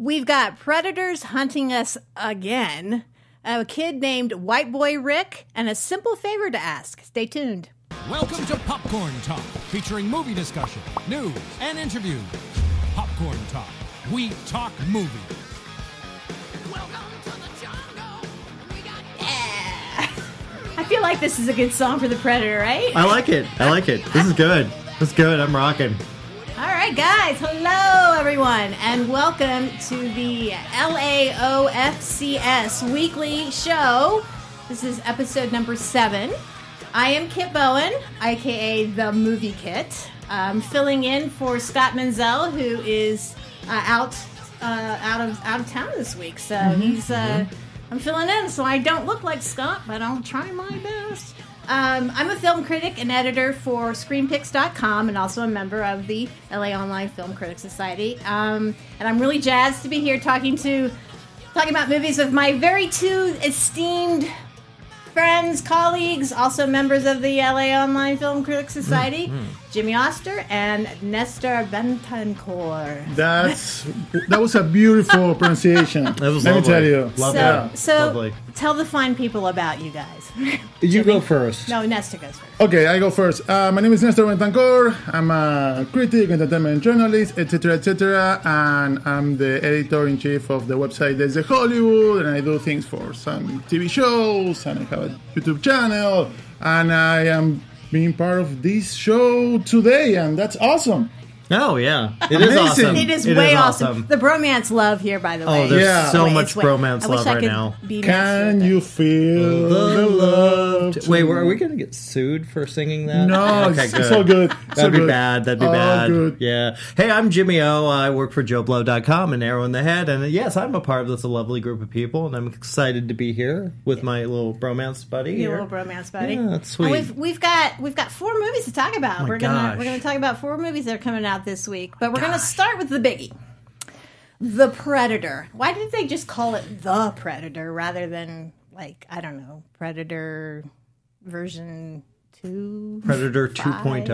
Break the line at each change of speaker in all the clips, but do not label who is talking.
We've got predators hunting us again. A kid named White Boy Rick, and a simple favor to ask. Stay tuned.
Welcome to Popcorn Talk, featuring movie discussion, news, and interviews. Popcorn Talk. We talk movies. Welcome to the jungle. We
I feel like this is a good song for the Predator, right?
I like it. I like it. This is good. This is good. I'm rocking.
Right, guys. Hello, everyone, and welcome to the LAOFCS weekly show. This is episode number seven. I am Kit Bowen, aka the Movie Kit, um, filling in for Scott Menzel, who is uh, out uh, out of out of town this week. So he's uh, I'm filling in, so I don't look like Scott, but I'll try my best. Um, I'm a film critic and editor for ScreenPicks.com and also a member of the LA Online Film Critics Society. Um, and I'm really jazzed to be here talking to talking about movies with my very two esteemed friends, colleagues, also members of the LA Online Film Critics Society, Jimmy Oster and Nestor Bentancourt.
That's that was a beautiful pronunciation.
That was
Let
lovely.
me tell you.
Love
So,
that.
so
Lovely.
tell the fine people about you guys.
You go first.
no, Nestor goes first.
Okay, I go first. Uh, my name is Nestor Bentancor. I'm a critic, entertainment journalist, etc., etc., and I'm the editor in chief of the website Desde Hollywood, and I do things for some TV shows, and I have a YouTube channel, and I am being part of this show today, and that's awesome.
Oh yeah, it is
Amazing.
awesome.
It is way awesome. The bromance love here, by the oh, way.
Oh, there's
Yeah.
so
Wait,
much
it's way-
bromance
I wish
love
I
right
could
now.
be
Can you feel the love?
Wait, are we gonna get sued for singing that?
No,
okay,
it's,
good.
it's all good.
That'd be
good.
bad. That'd be
All
bad.
good.
Yeah. Hey, I'm Jimmy O. I work for JoBlo.com and Arrow in the Head. And yes, I'm a part of this lovely group of people, and I'm excited to be here with my little bromance buddy.
Your
here.
little bromance buddy.
Yeah, that's
And
sweet.
we've we've got we've got four movies to talk about.
Oh my
we're gonna we're gonna talk about four movies that are coming out this week, but we're gonna start with the biggie. The Predator. Why did they just call it The Predator rather than like I don't know Predator version two
Predator oh?
five,
2.0.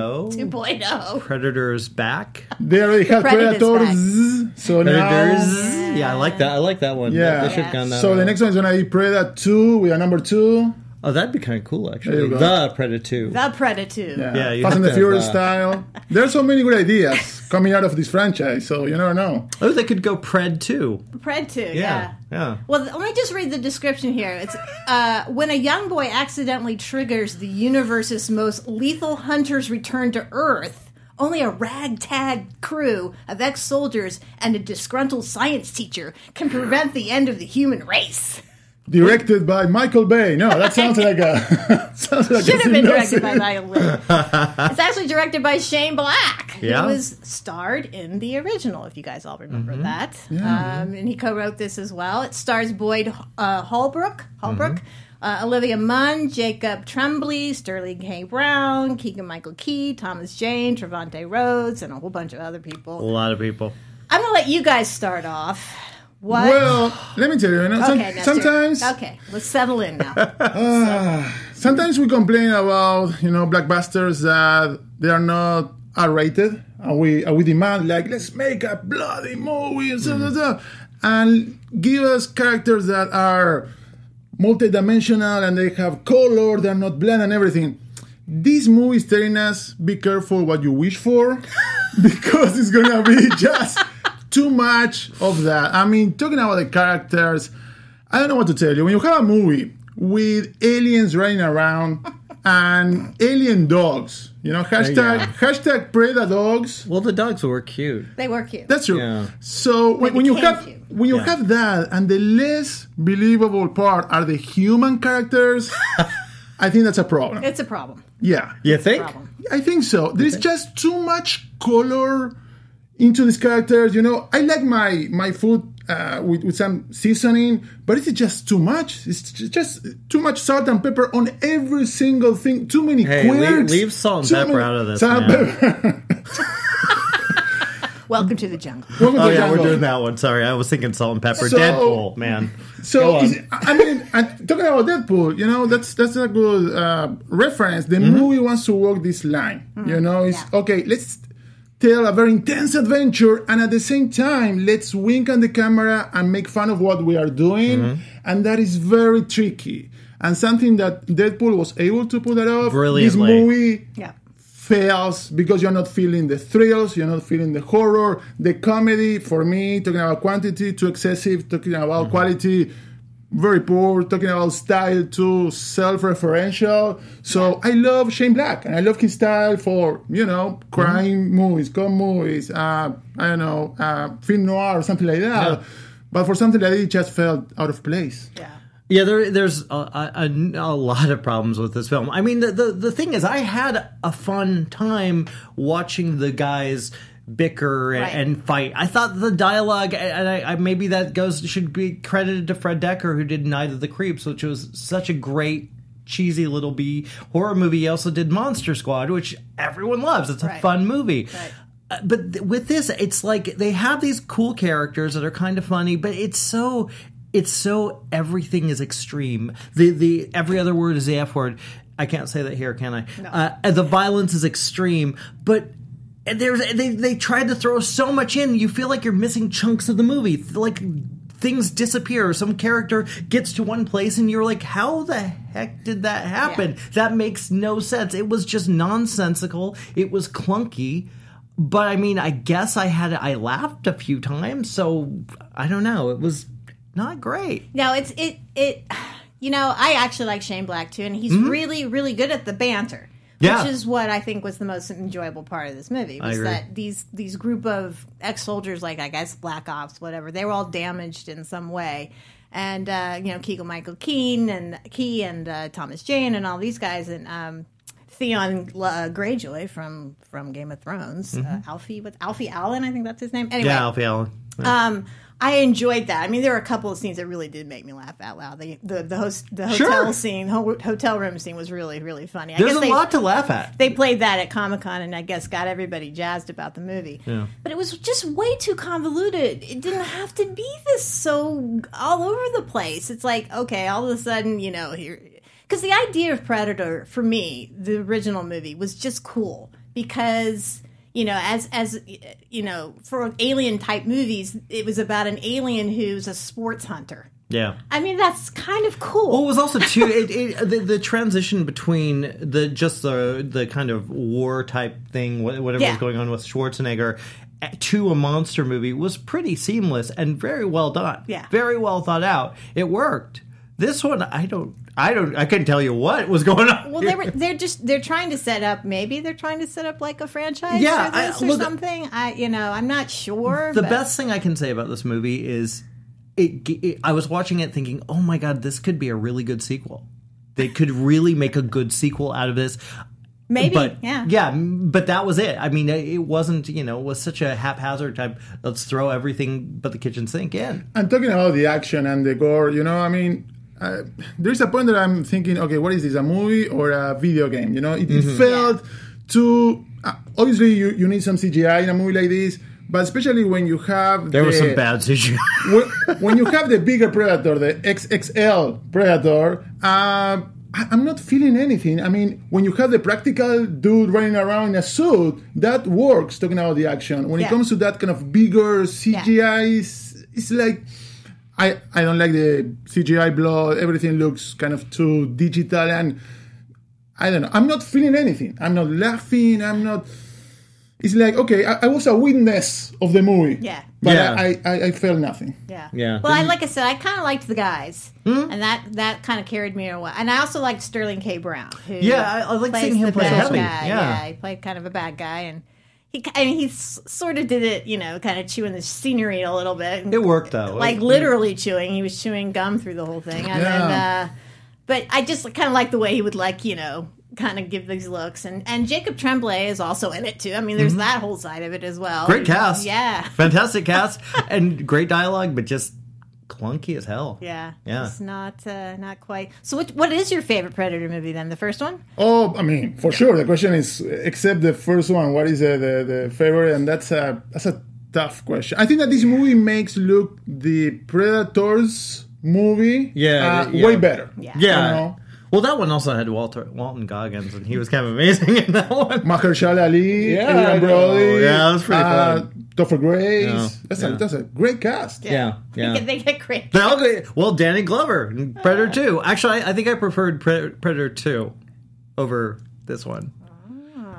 2.0.
Predator's back.
There we had
Predator's
Predators, so
Predators.
now.
Yeah, I like that. I like that one.
Yeah.
They should have gone that
So the
route.
next one is gonna be Predator 2. We are number two.
Oh, that'd be kind of cool, actually.
There you go.
The Predator 2.
The Predator.
Yeah,
Yeah, you
Fast
have
and the
to
Furious
that.
style. There's so many good ideas coming out of this franchise, so you never know.
Oh, they could go Pred 2.
Pred 2, yeah.
Yeah. Yeah.
Well, let me just read the description here. It's uh, when a young boy accidentally triggers the universe's most lethal hunters return to Earth. Only a ragtag crew of ex soldiers and a disgruntled science teacher can prevent the end of the human race.
Directed by Michael Bay. No, that sounds like a sounds like
Should
a
have been
synopsis.
directed by Michael Bay. It's actually directed by Shane Black.
Yeah.
He was starred in the original, if you guys all remember
Mm-hmm.
that. Um, and he co-wrote this as well. It stars Boyd uh, Holbrook, Holbrook,
Mm-hmm.
uh, Olivia Munn, Jacob Tremblay, Sterling K. Brown, Keegan Michael Key, Thomas Jane, Trevante Rhodes, and a whole bunch of other people.
A lot of people.
I'm gonna let you guys start off. What?
Well, let me tell you, you know, some-
okay, Nestor.
sometimes
Okay, let's settle in now.
Ah, sometimes we complain about you know blockbusters that they are not R rated, and we and we demand like let's make a bloody movie and stuff, stuff, and give us characters that are multidimensional and they have color, they're not bland and everything. This movie is telling us be careful what you wish for because it's gonna be just too much of that. I mean, talking about the characters, I don't know what to tell you. When you have a movie with aliens running around and alien dogs, you know, hashtag
Yeah.
hashtag Preda dogs.
Well, the dogs were cute.
they were cute.
That's true.
Yeah.
So when, when you have
cute.
when you
Yeah.
have that, and the less believable part are the human characters, I think that's a problem.
it's a problem.
Yeah,
You think?
I think so. There's just too much color into these characters. You know, I like my my food uh, with with some seasoning, but it's just too much. It's just too much salt and pepper on every single thing. Too many
Hey, leave-
quirks.
leave salt and pepper
many-
out of this,
Salt
man.
pepper.
Welcome to the jungle.
Welcome to
Oh
the
yeah,
jungle.
we're doing that one. Sorry, I was thinking salt and pepper.
So-
Deadpool, man.
So
on.
is- I mean, and talking about Deadpool, you know, that's that's a good uh, reference. The
Mm-hmm.
movie wants to walk this line. You know, it's
Yeah.
okay. Let's tell a very intense adventure and at the same time let's wink on the camera and make fun of what we are doing
Mm-hmm.
and that is very tricky and something that deadpool was able to pull that off
Brilliantly.
this movie
Yeah.
fails because you're not feeling the thrills, you're not feeling the horror, the comedy. For me, talking about quantity, too excessive. Talking about quality, very poor. Talking about style, too self-referential. So I love Shane Black, and I love his style for you know crime movies, con movies. Uh, I don't know, uh, film noir or something like that.
Yeah.
But for something like that, it just felt out of place.
Yeah.
Yeah, there, there's a, a, a, a lot of problems with this film. I mean, the, the the thing is, I had a fun time watching the guys bicker and,
Right.
and fight. I thought the dialogue, and I, I maybe that goes should be credited to Fred Dekker, who did Night of the Creeps, which was such a great cheesy little B horror movie. He also did Monster Squad, which everyone loves. It's a
Right.
fun movie.
Right.
Uh, but th- with this, it's like they have these cool characters that are kind of funny, but it's so it's so everything is extreme. The the every other word is the F word. I can't say that here, can I? Uh, the violence is extreme, but there's they they tried to throw so much in. You feel like you're missing chunks of the movie. Like things disappear. Or some character gets to one place, and you're like, "How the heck did that happen?"
Yeah.
That makes no sense. It was just nonsensical. It was clunky. But I mean, I guess I had I laughed a few times, so I don't know. It was not great.
No, it's it it. You know, I actually like Shane Black too, and he's mm-hmm. really really good at the banter.
Mm-hmm. Yeah.
Which is what I think was the most enjoyable part of this movie was
agree.
that these these group of ex soldiers, like I guess Black Ops, whatever, they were all damaged in some way, and uh, you know Keegan Michael Keen and Key and uh, Thomas Jane and all these guys and um, Theon uh, Greyjoy from from Game of Thrones, uh, Alfie with Alfie Allen, I think that's his name. Anyway,
Mm-hmm. Yeah, Alfie Allen.
um, I enjoyed that. I mean, there were a couple of scenes that really did make me laugh out loud. The the the, host, the hotel
Sure.
scene, ho- hotel room scene was really really funny. I
There's
guess
a
they,
lot to laugh at.
they played that at Comic Con and I guess got everybody jazzed about the movie.
Yeah.
But it was just way too convoluted. It didn't have to be this so all over the place. It's like, okay, all of a sudden, you know, here because the idea of Predator for me, the original movie was just cool because you know, as as you know, for alien type movies, it was about an alien who's a sports hunter.
Yeah.
I mean, that's kind of cool.
Well, it was also too it, it, the, the transition between the just the the kind of war type thing, whatever
Yeah.
was going on with Schwarzenegger, eh, to a monster movie was pretty seamless and very well done.
Yeah.
very well thought out. It worked. This one, I don't, I don't, I couldn't tell you what was going on.
Well, they were they're just they're trying to set up maybe they're trying to set up like a franchise
Yeah,
for
I-
or
well, the-
something. I you know I'm not sure.
the
but-
best thing I can say about this movie is it, it. I was watching it thinking, "Oh my god, this could be a really good sequel. They could really make a good sequel out of this."
maybe
but
yeah
yeah, but that was it. I mean, it it wasn't you know it was such a haphazard type. Let's throw everything but the kitchen sink in.
I'm talking about the action and the gore. You know, I mean, uh, there's a point that I'm thinking, okay, what is this, a movie or a video game? You know, it, it felt too. Uh, obviously, you, you need some CGI in a movie like this, but especially when you have
There
the,
was some bad CGI.
when, when you have the bigger predator, the XXL predator, um, I- I'm not feeling anything. I mean, when you have the practical dude running around in a suit, that works. Talking about the action, when
Yeah.
it comes to that kind of bigger CGI, it's, it's like I I don't like the CGI blood. Everything looks kind of too digital, and I don't know. I'm not feeling anything. I'm not laughing. I'm not. It's like okay, I, I was a witness of the movie.
Yeah.
but
Yeah.
I, I I felt nothing.
yeah
Yeah.
Well, I like I said, I kind of liked the guys, hmm? and that that kind of carried me away. And I also liked Sterling K. Brown. Who
Yeah, I- I like seeing him
the
play
bad
heavy,
Guy.
yeah.
he played kind of a bad guy, and he I mean he sort of did it, you know, kind of chewing the scenery a little bit.
It worked though.
like
It-
literally chewing. He was chewing gum through the whole thing, and then,
Yeah.
uh, but I just kind of like the way he would like you know kind of give these looks, and and Jacob Tremblay is also in it too. I mean, there's that whole side of it as well.
Mm-hmm. Great cast.
yeah,
fantastic cast and great dialogue, but just clunky as hell.
yeah,
Yeah.
It's not uh, not quite. So, what what is your favorite Predator movie then? The first one?
Oh, I mean, for sure. The question is, except the first one, what is the, the, the favorite? And that's a that's a tough question. I think that this movie makes look the Predators movie
Yeah,
uh,
yeah.
way better.
Yeah.
Yeah.
You know?
Well, that one also had Walter Walton Goggins, and he was kind of amazing in that one.
Mahershala Ali,
Yeah, I
Brody,
Yeah, that was pretty
uh,
fun.
Topher Grace.
Yeah,
That's,
yeah.
A, that's a great cast.
Yeah, yeah.
They get, they get great.
They're all great. Well, Danny Glover, in Predator Two. Actually, I, I think I preferred Pre- Predator Two over this one.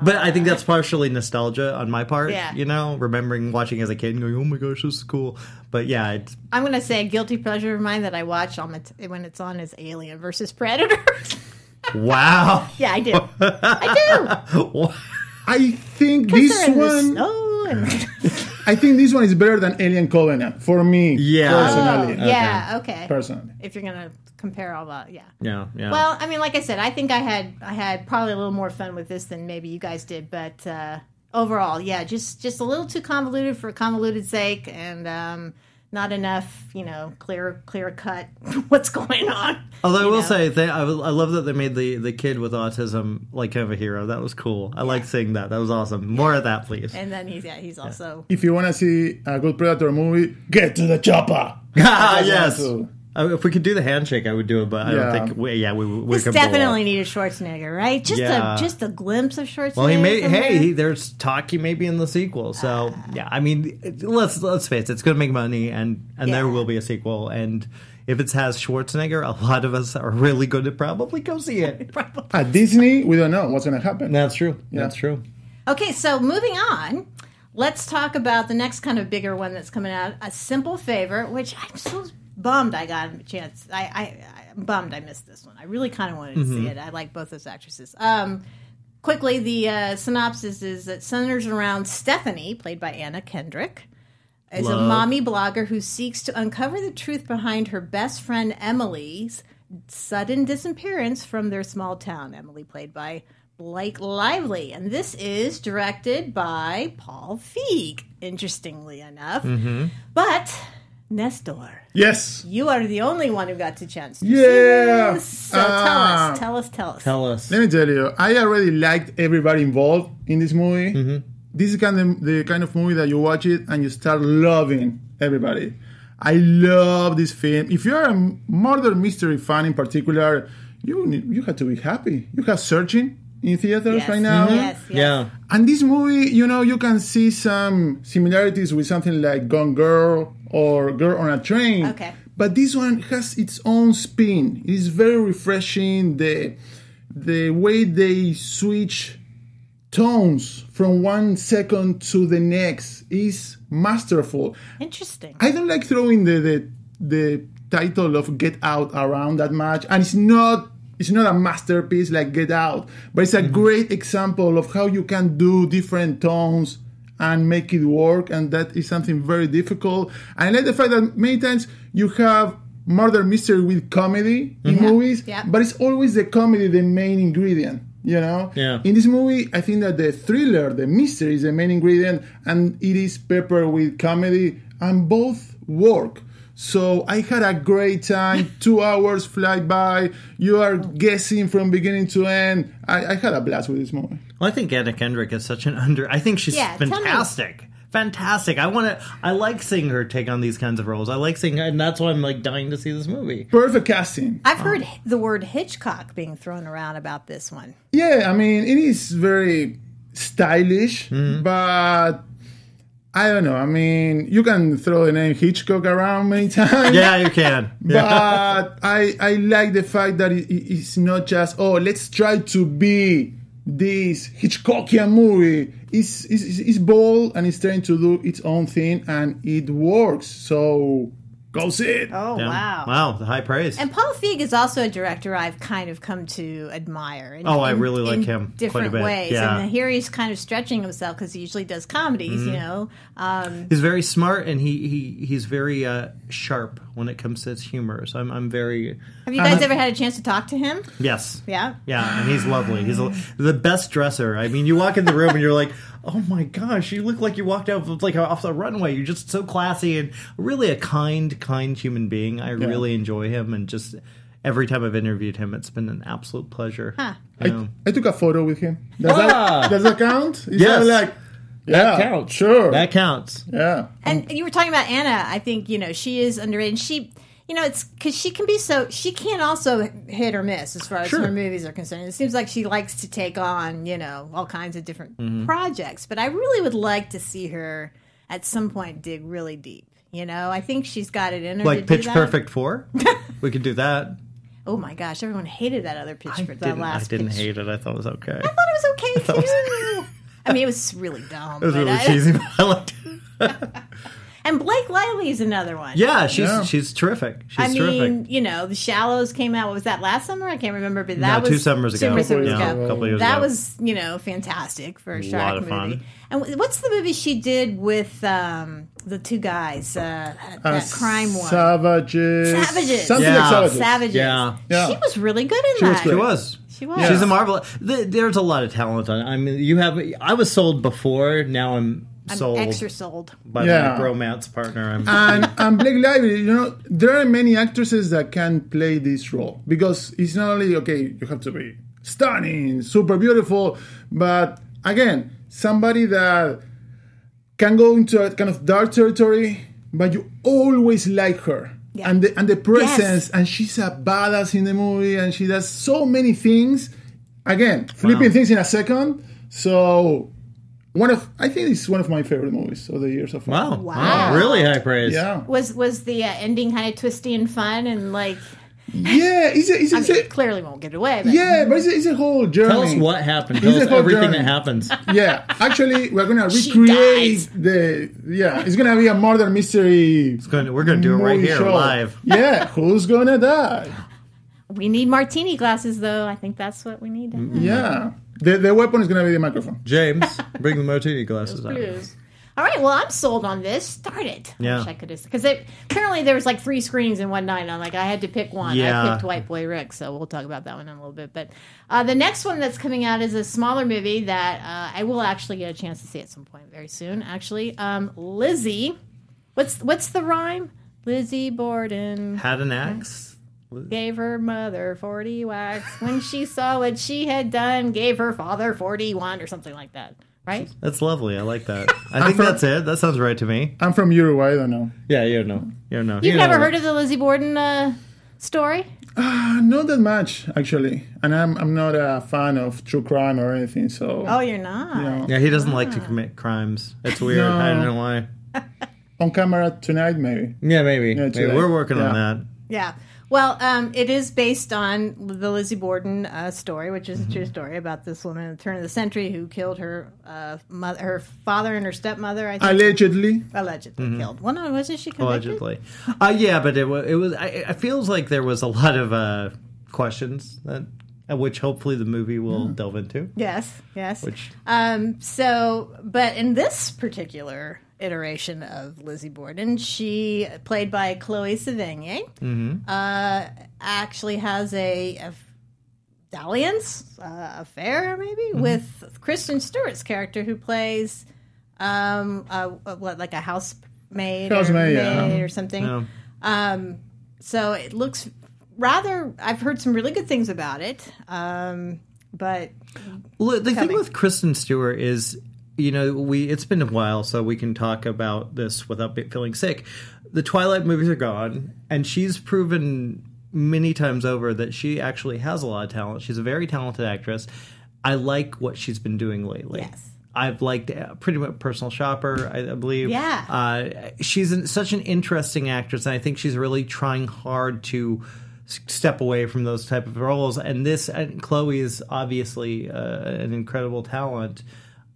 But I think that's partially nostalgia on my part.
Yeah.
You know, remembering watching as a kid and going, "Oh my gosh, this is cool." But yeah, it's,
I'm going to say a guilty pleasure of mine that I watch on the when it's on is Alien versus Predator.
wow.
yeah, I do. I do.
I think this
they're in the
one.
snow and
I think this one is better than Alien Covenant for me.
Yeah.
personally.
Oh, yeah, okay.
Personally.
If you're gonna compare all that, yeah.
yeah, yeah.
Well, I mean, like I said, I think I had I had probably a little more fun with this than maybe you guys did, but uh, overall, yeah, just just a little too convoluted for convoluted sake, and um, not enough, you know, clear clear cut what's going on.
Although I will
know?
say, they, I, I love that they made the, the kid with autism like kind of a hero. That was cool. I like seeing that. That was awesome. More of that, please.
and then he's yeah, he's also
If you want to see a good Predator movie, get to the chopper.
ah,
That's
yes.
One.
Uh, if we could do the handshake, I would do it, but I
Yeah.
don't think. We, yeah, we, we
this
could pull
definitely
off.
needed Schwarzenegger, right? Just
Yeah.
a just a glimpse of Schwarzenegger.
Well, he may.
somewhere.
Hey, he, there's talk he may be in the sequel. So yeah, I mean, it- let's let's face it, it's going to make money, and and there
Yeah.
will be a sequel. And if it has Schwarzenegger, a lot of us are really going to probably go see it.
At Disney, we don't know what's going to happen.
That's true. That's true.
Okay, so moving on, let's talk about the next kind of bigger one that's coming out, A Simple Favor, which I'm so bummed I got a chance. I, I, I'm bummed I missed this one. I really kind of wanted to see it. I like both those actresses. Um, quickly, the uh, synopsis is that centers around Stephanie, played by Anna Kendrick, is a mommy blogger who seeks to uncover the truth behind her best friend Emily's sudden disappearance from their small town. Emily, played by Blake Lively. And this is directed by Paul Feig, interestingly enough. But, Nestor,
Yes.
you are the only one who got the chance to
Yeah.
see this. So tell
Ah.
us, tell us, tell us.
Tell us.
Let me tell you, I already liked everybody involved in this movie. This is kind of the kind of movie that you watch it and you start loving everybody. I love this film. If you're a murder mystery fan in particular, you need- you have to be happy. You have Searching in theaters
Yes.
right now.
Yes, yes.
Yeah.
And this movie, you know, you can see some similarities with something like Gone Girl or Girl on a Train.
Okay.
But this one has its own spin. It is very refreshing. The the way they switch tones from one second to the next is masterful.
Interesting.
I don't like throwing the, the the title of Get Out around that much, and it's not it's not a masterpiece like Get Out, but it's a mm-hmm. great example of how you can do different tones and make it work, and that is something very difficult. And I like the fact that many times you have murder mystery with comedy in mm-hmm. movies,
Yeah.
but it's always the comedy the main ingredient. You know,
Yeah.
in this movie, I think that the thriller, the mystery is the main ingredient, and it is peppered with comedy, and both work. So I had a great time. Two hours fly by. You are guessing from beginning to end. I, I had a blast with this movie.
Well, I think Anna Kendrick is such an under. I think she's
Yeah,
fantastic. Fantastic. I want to. I like seeing her take on these kinds of roles. I like seeing her, and that's why I'm like dying to see this movie.
Perfect casting.
I've heard oh. the word Hitchcock being thrown around about this one.
Yeah, I mean, it is very stylish, mm-hmm. but I don't know. I mean, you can throw the name Hitchcock around many times.
Yeah, you can. Yeah.
but I I like the fact that it, it's not just oh let's try to be this Hitchcockian movie. is, is, is bold and it's trying to do its own thing and it works. So go see it.
Oh,
Yeah.
wow.
Wow, the high praise.
And Paul Feig is also a director I've kind of come to admire. In,
Oh, I
in-
really like
in
him quite a
Different
bit.
ways.
Yeah.
And here he's kind of stretching himself because he usually does comedies,
Mm-hmm.
you know. Um,
He's very smart, and he, he he's very uh, sharp when it comes to his humor. So I'm I'm very
have you guys
Uh-huh.
ever had a chance to talk to him?
yes.
Yeah.
Yeah, and he's lovely. He's a, the best dresser. I mean, you walk in the room and you're like, "Oh my gosh, you look like you walked out of, like off the runway. You're just so classy and really a kind, kind human being. I really enjoy him, and just every time I've interviewed him, it's been an absolute pleasure.
Huh.
You know?
I, I took a photo with him. Does
Ah.
that does that count? It's
Yes.
not like yeah,
counts.
Sure.
That counts.
yeah.
And you were talking about Anna. I think you know she is underrated. She, you know, it's because she can be so she can't also hit or miss as far as
Sure.
her movies are concerned. It seems like she likes to take on you know all kinds of different
Mm-hmm.
projects, but I really would like to see her at some point dig really deep. You know, I think she's got it in her. to
Like Pitch. Perfect four, we could do that.
Oh my gosh, everyone hated that other pitch.
I
that
didn't, I didn't
pitch.
hate it. I thought it was okay.
I thought it was okay too. I mean, it was really dumb.
It was really
I-
cheesy, but I liked it.
And Blake Lively's another one.
Yeah, she's
Yeah.
she's terrific. She's
I mean, you know, The Shallows came out. What was that last summer? I can't remember, but that
No,
was
two summers ago.
Two summers
yeah,
ago.
a couple years
That
ago.
was, you know, fantastic for a
lot
shark
of
movie.
fun.
And wh- what's the movie she did with um, the two guys? Uh, that
Uh,
crime one.
Savages.
Savages.
Something
Yeah.
like Savages.
Savages.
Yeah.
Yeah.
She was really good in
She
that.
great.
she was.
She was.
Yeah.
She's a marvel. th- There's a lot of talent on. it. I mean, you have. I was sold before. Now I'm
I'm
sold
extra sold.
by
Yeah.
my romance partner. I'm,
and and Blake Lively, you know, there are many actresses that can play this role because it's not only okay, you have to be stunning, super beautiful, but again, somebody that can go into a kind of dark territory, but you always like her.
Yeah.
And the and the presence,
Yes.
and she's a badass in the movie, and she does so many things. Again, flipping
Wow.
things in a second. So, one of I think it's one of my favorite movies of the year so far.
wow,
Wow.
wow, really high praise.
Yeah.
Was was the uh, ending kind of twisty and fun and like?
Yeah, it's a, it's, a,
I
it's
mean,
a,
clearly won't get away. But
yeah, but it's a, it's a whole journey.
Tell us what happened.
It's
Tell
a
us
whole
everything
journey.
that happens.
Yeah, actually, we're gonna recreate the. Yeah, it's gonna be a murder mystery.
It's going to- we're going to do it right here
show.
live.
Yeah, who's gonna die?
we need martini glasses, though. I think that's what we need.
Yeah, the the weapon is gonna be the microphone.
James, bring the martini glasses out.
Blues. All right, well, I'm sold on this. Start it. I
Yeah.
wish I could have because apparently there was like three screens in one night. And I'm like, I had to pick one.
Yeah.
I picked White Boy Rick, so we'll talk about that one in a little bit. But uh, the next one that's coming out is a smaller movie that uh, I will actually get a chance to see at some point very soon. Actually, um, Lizzie. What's what's the rhyme? Lizzie Borden
Had an axe.
Gave her mother 40 whacks when she saw what she had done. Gave her father 41 or something like that. Right?
That's lovely. I like that. I think
from-
that's it. That sounds right to me.
I'm from Uruguay. I don't know.
Yeah, you know. You know.
You've never heard of the Lizzie Borden uh, story?
Uh, not that much actually, and I'm I'm not a fan of true crime or anything. So
Oh, you're not.
you know,
Yeah, he doesn't like to commit crimes. It's weird.
No.
I don't know why.
on camera tonight maybe.
Yeah, maybe.
Yeah,
maybe. We're working on that.
Yeah. Well, um, it is based on the Lizzie Borden uh, story, which is a true story about this woman at the turn of the century who killed her uh, mother, her father and her stepmother. I think
Allegedly,
allegedly killed. Well, no, wasn't she convicted?
Allegedly. Uh, yeah, but it was. It was. I, it feels like there was a lot of uh, questions that, uh, which hopefully the movie will delve into.
Yes, yes.
Which
Um, so, but in this particular iteration of Lizzie Borden, she, played by Chloe Sevigny, uh, actually has a, a dalliance, uh, affair maybe, with Kristen Stewart's character who plays um, uh, what, like a housemaid,
Housemaid,
or,
yeah.
or something.
know,
Um, so it looks rather. I've heard some really good things about it, um, but
the thing with Kristen Stewart is, you know, we it's been a while, so we can talk about this without feeling sick. The Twilight movies are gone, and she's proven many times over that she actually has a lot of talent. She's a very talented actress. I like what she's been doing lately.
Yes.
I've liked uh, pretty much Personal Shopper, I, I believe.
Yeah.
Uh, she's an, such an interesting actress, and I think she's really trying hard to step away from those type of roles. And this, and Chloe is obviously uh, an incredible talent.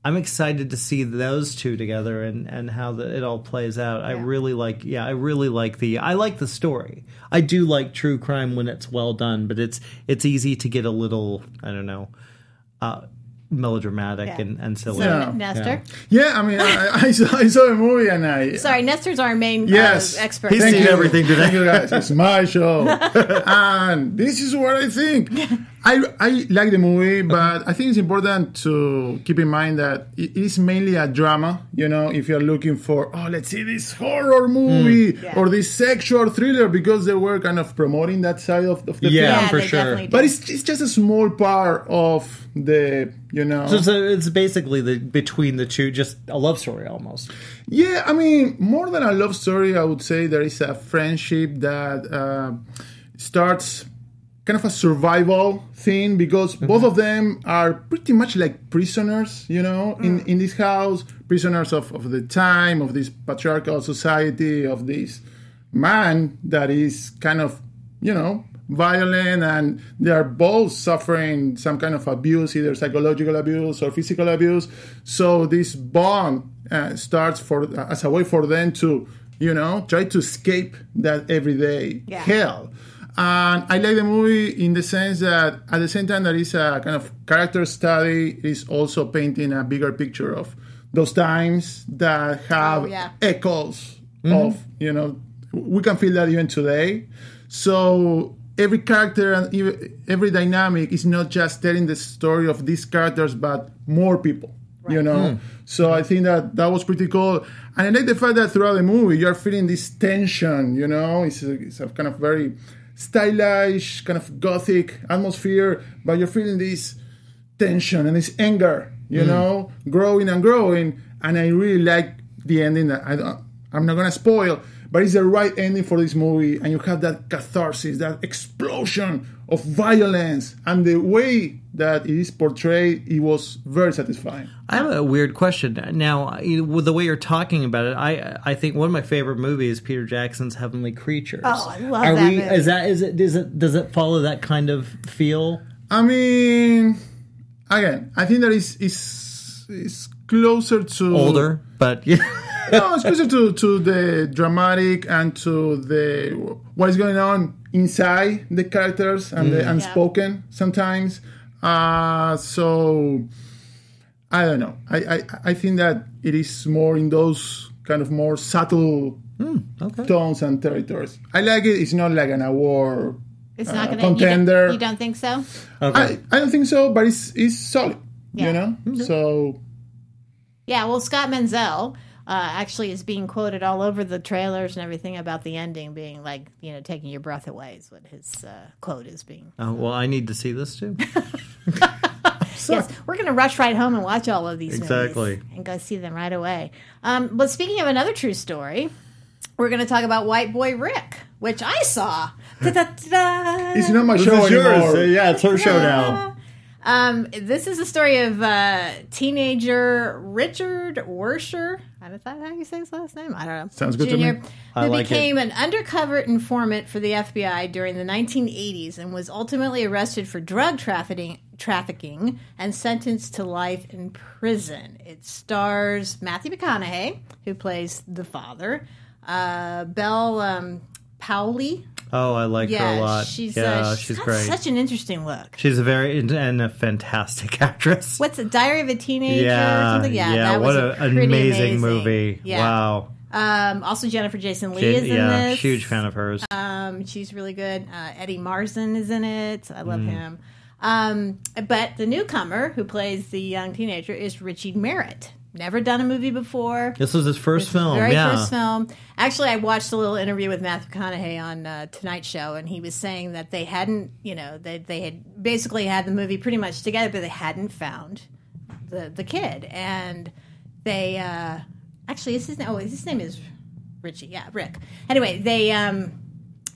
I'm excited to see those two together and, and how the, it all plays out. I really like, yeah, I really like the, I like the story. I do like true crime when it's well done, but it's it's easy to get a little, I don't know, uh, melodramatic
Yeah.
and, and silly.
so
Yeah.
Nestor.
yeah. I mean, I, I, saw, I saw the movie and I
Sorry, Nestor's our main
Yes.
uh, expert.
He's
Thank
seen
you.
everything today.
Thank you guys. It's my show. and this is what I think. I, I like the movie, but I think it's important to keep in mind that it is mainly a drama. You know, if you're looking for, oh, let's see this horror movie
Yeah.
or this sexual thriller, because they were kind of promoting that side of, of the
Yeah,
film.
for
they
sure.
But it's, it's just a small part of the, you know.
So it's, it's basically the between the two, just a love story almost.
Yeah, I mean, more than a love story, I would say there is a friendship that uh, starts kind of a survival thing because both of them are pretty much like prisoners, you know, in, in this house, prisoners of, of the time, of this patriarchal society, of this man that is kind of, you know, violent and they are both suffering some kind of abuse, either psychological abuse or physical abuse. So this bond uh, starts for as a way for them to, you know, try to escape that everyday
Yeah.
hell. And I like the movie in the sense that at the same time there is a kind of character study, it is also painting a bigger picture of those times that have
Oh, yeah.
echoes mm-hmm. of, you know, we can feel that even today. So every character and every dynamic is not just telling the story of these characters, but more people. You know, hmm. so I think that that was pretty cool, and I like the fact that throughout the movie you're feeling this tension. You know, it's a, it's a kind of very stylish, kind of gothic atmosphere, but you're feeling this tension and this anger, you mm. know, growing and growing. And I really like the ending. That I don't, I'm not gonna spoil, but it's the right ending for this movie, and you have that catharsis, that explosion of violence, and the way that it is portrayed, it was very satisfying.
I have a weird question now. With the way you're talking about it, I I think one of my favorite movies is Peter Jackson's Heavenly Creatures.
Oh, I love
Are
that
we?
movie.
Is that is it? Does it does it follow that kind of feel?
I mean, again, I think that is is is closer to
Older, but yeah.
no, it's closer to, to the dramatic and to the what is going on inside the characters and the unspoken sometimes. Uh, so I don't know. I, I I think that it is more in those kind of more subtle
okay.
tones and territories. I like it. It's not like an award.
It's not
uh,
going to
contender.
You, don't, you don't think so?
Okay.
I, I don't think so, but it's it's solid.
Yeah.
You know. So
Yeah, well, Scott Menzel uh, actually is being quoted all over the trailers and everything about the ending being like, you know, taking your breath away is what his uh, quote is being.
Oh, well, I need to see this too.
Yes, we're going to rush right home and watch all of these
Exactly.
movies and go see them right away. Um, but speaking of another true story, we're going to talk about White Boy Rick, which I saw.
It's not my
This
show
is yours.
anymore.
Uh, Yeah, it's her show now.
Um, this is the story of uh, teenager Richard Wersher. I don't how you say his last name. I don't know.
Sounds good to
Junior,
me.
I
Who
like
became an undercover informant for the FBI during the 1980s and was ultimately arrested for drug trafficking, trafficking and sentenced to life in prison. It stars Matthew McConaughey, who plays the father, uh, Bel um, Powley.
Oh, I like her a lot.
she's
yeah,
uh,
she's
got
great.
Such an interesting look.
she's a very and a fantastic actress.
What's it? Diary of a Teenager or
yeah,
something? Yeah,
yeah.
that
what
was
a-
a
an
pretty
amazing, movie!
Yeah.
Wow,
Um, also, Jennifer Jason Lee
She-
is in
yeah,
this.
huge fan of hers.
Um, she's really good. Uh, Eddie Marsan is in it. I
Mm.
love him. Um, but the newcomer who plays the young teenager is Richie Merritt. Never done a movie before.
this was his first film.
Very
yeah,
first film. Actually, I watched a little interview with Matthew McConaughey on uh, Tonight Show, and he was saying that they hadn't, you know, they they had basically had the movie pretty much together, but they hadn't found the the kid, and they uh, actually is his name. Oh, his name is Richie. Yeah, Rick. Anyway, they um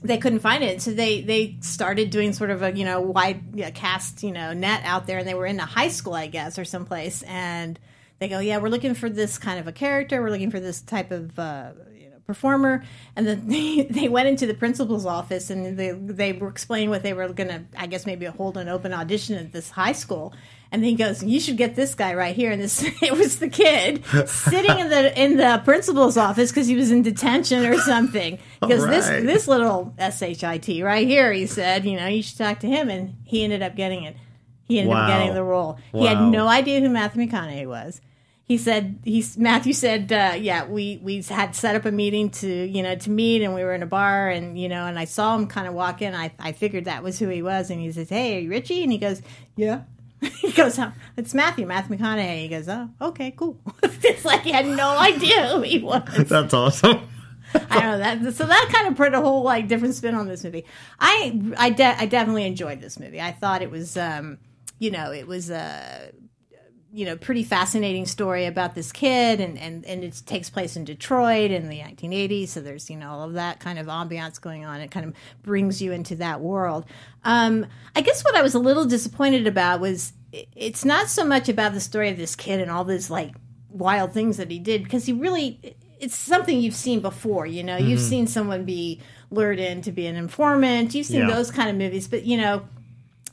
they couldn't find it, so they they started doing sort of a you know wide yeah, cast you know net out there, and they were in a high school, I guess, or someplace, and they go, yeah, we're looking for this kind of a character, we're looking for this type of uh, you know performer, and then they, they went into the principal's office and they they were explaining what they were gonna, I guess maybe hold an open audition at this high school. And then he goes, "You should get this guy right here." And this it was the kid sitting in the in the principal's office because he was in detention or something. He goes, "This
right.
this little shit right here," he said. You know, you should talk to him, and he ended up getting it. He ended
Wow.
up getting the role. He had no idea who Matthew McConaughey was. He said he's Matthew said uh, yeah we we had set up a meeting to you know to meet and we were in a bar and you know and I saw him kind of walk in I I figured that was who he was and he says hey are you Richie and he goes yeah he goes oh, it's Matthew Matthew McConaughey he goes oh okay cool it's like he had no idea who he was
That's awesome.
I know that. So that kind of put a whole like different spin on this movie. I I, de- I definitely enjoyed this movie. I thought it was, um, you know, it was a, you know, pretty fascinating story about this kid, and and and it takes place in Detroit in the 1980s. So there's you know all of that kind of ambiance going on. It kind of brings you into that world. Um, I guess what I was a little disappointed about was it's not so much about the story of this kid and all these like wild things that he did because he really it's something you've seen before you know you've seen someone be lured in to be an informant you've seen
Yeah.
those kind of movies but you know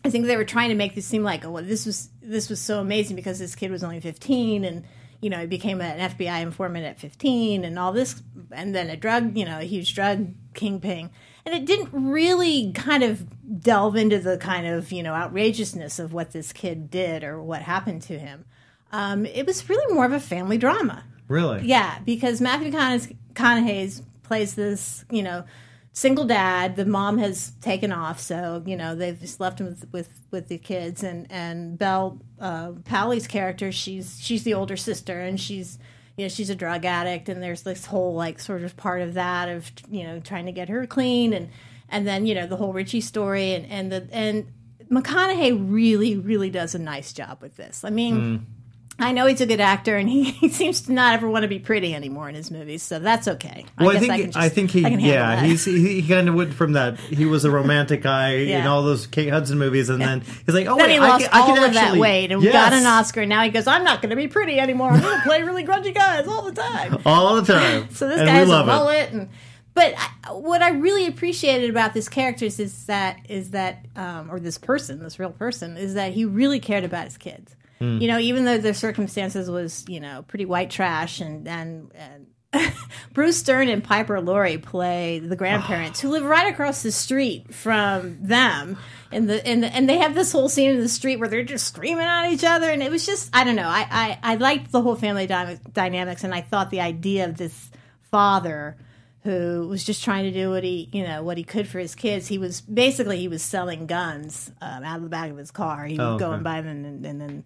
i think they were trying to make this seem like oh well this was this was so amazing because this kid was only 15 and you know he became an fbi informant at 15 and all this and then a drug you know a huge drug kingpin. And it didn't really kind of delve into the kind of you know outrageousness of what this kid did or what happened to him. Um, it was really more of a family drama.
Really?
yeah, because Matthew McConaughey's plays this, you know, single dad. The mom has taken off, so you know they've just left him with with, with the kids. And and Bel uh, Powley's character, she's she's the older sister, and she's you know she's a drug addict, and there's this whole like sort of part of that of you know trying to get her clean, and and then you know the whole Richie story, and and the and McConaughey really really does a nice job with this. I mean. I know he's a good actor, and he, he seems to not ever want to be pretty anymore in his movies, so that's okay.
Well, I,
guess
think I,
can just-
think he
I can
yeah he's he, he kind of went from that he was a romantic guy in all those Kate Hudson movies and then he's like oh
then
wait
he
I
lost
can, I
all
can
of that
actually-
weight and
Yes.
got an Oscar. And now he goes, "I'm not going to be pretty anymore. I'm going to play really grungy guys all the time."
all the time.
So this
And
guy has a mullet, and but I, what I really appreciated about this character is, is that is that um, or this person, this real person, is that he really cared about his kids.
Hmm.
You know, even though the circumstances was you know pretty white trash, and and. and Bruce Dern and Piper Laurie play the grandparents who live right across the street from them, and the and the, and they have this whole scene in the street where they're just screaming at each other, and it was just I don't know I I, I liked the whole family dy- dynamics, and I thought the idea of this father who was just trying to do what he you know what he could for his kids he was basically he was selling guns um, out of the back of his car he would
Oh,
go
okay.
and buy them and, and then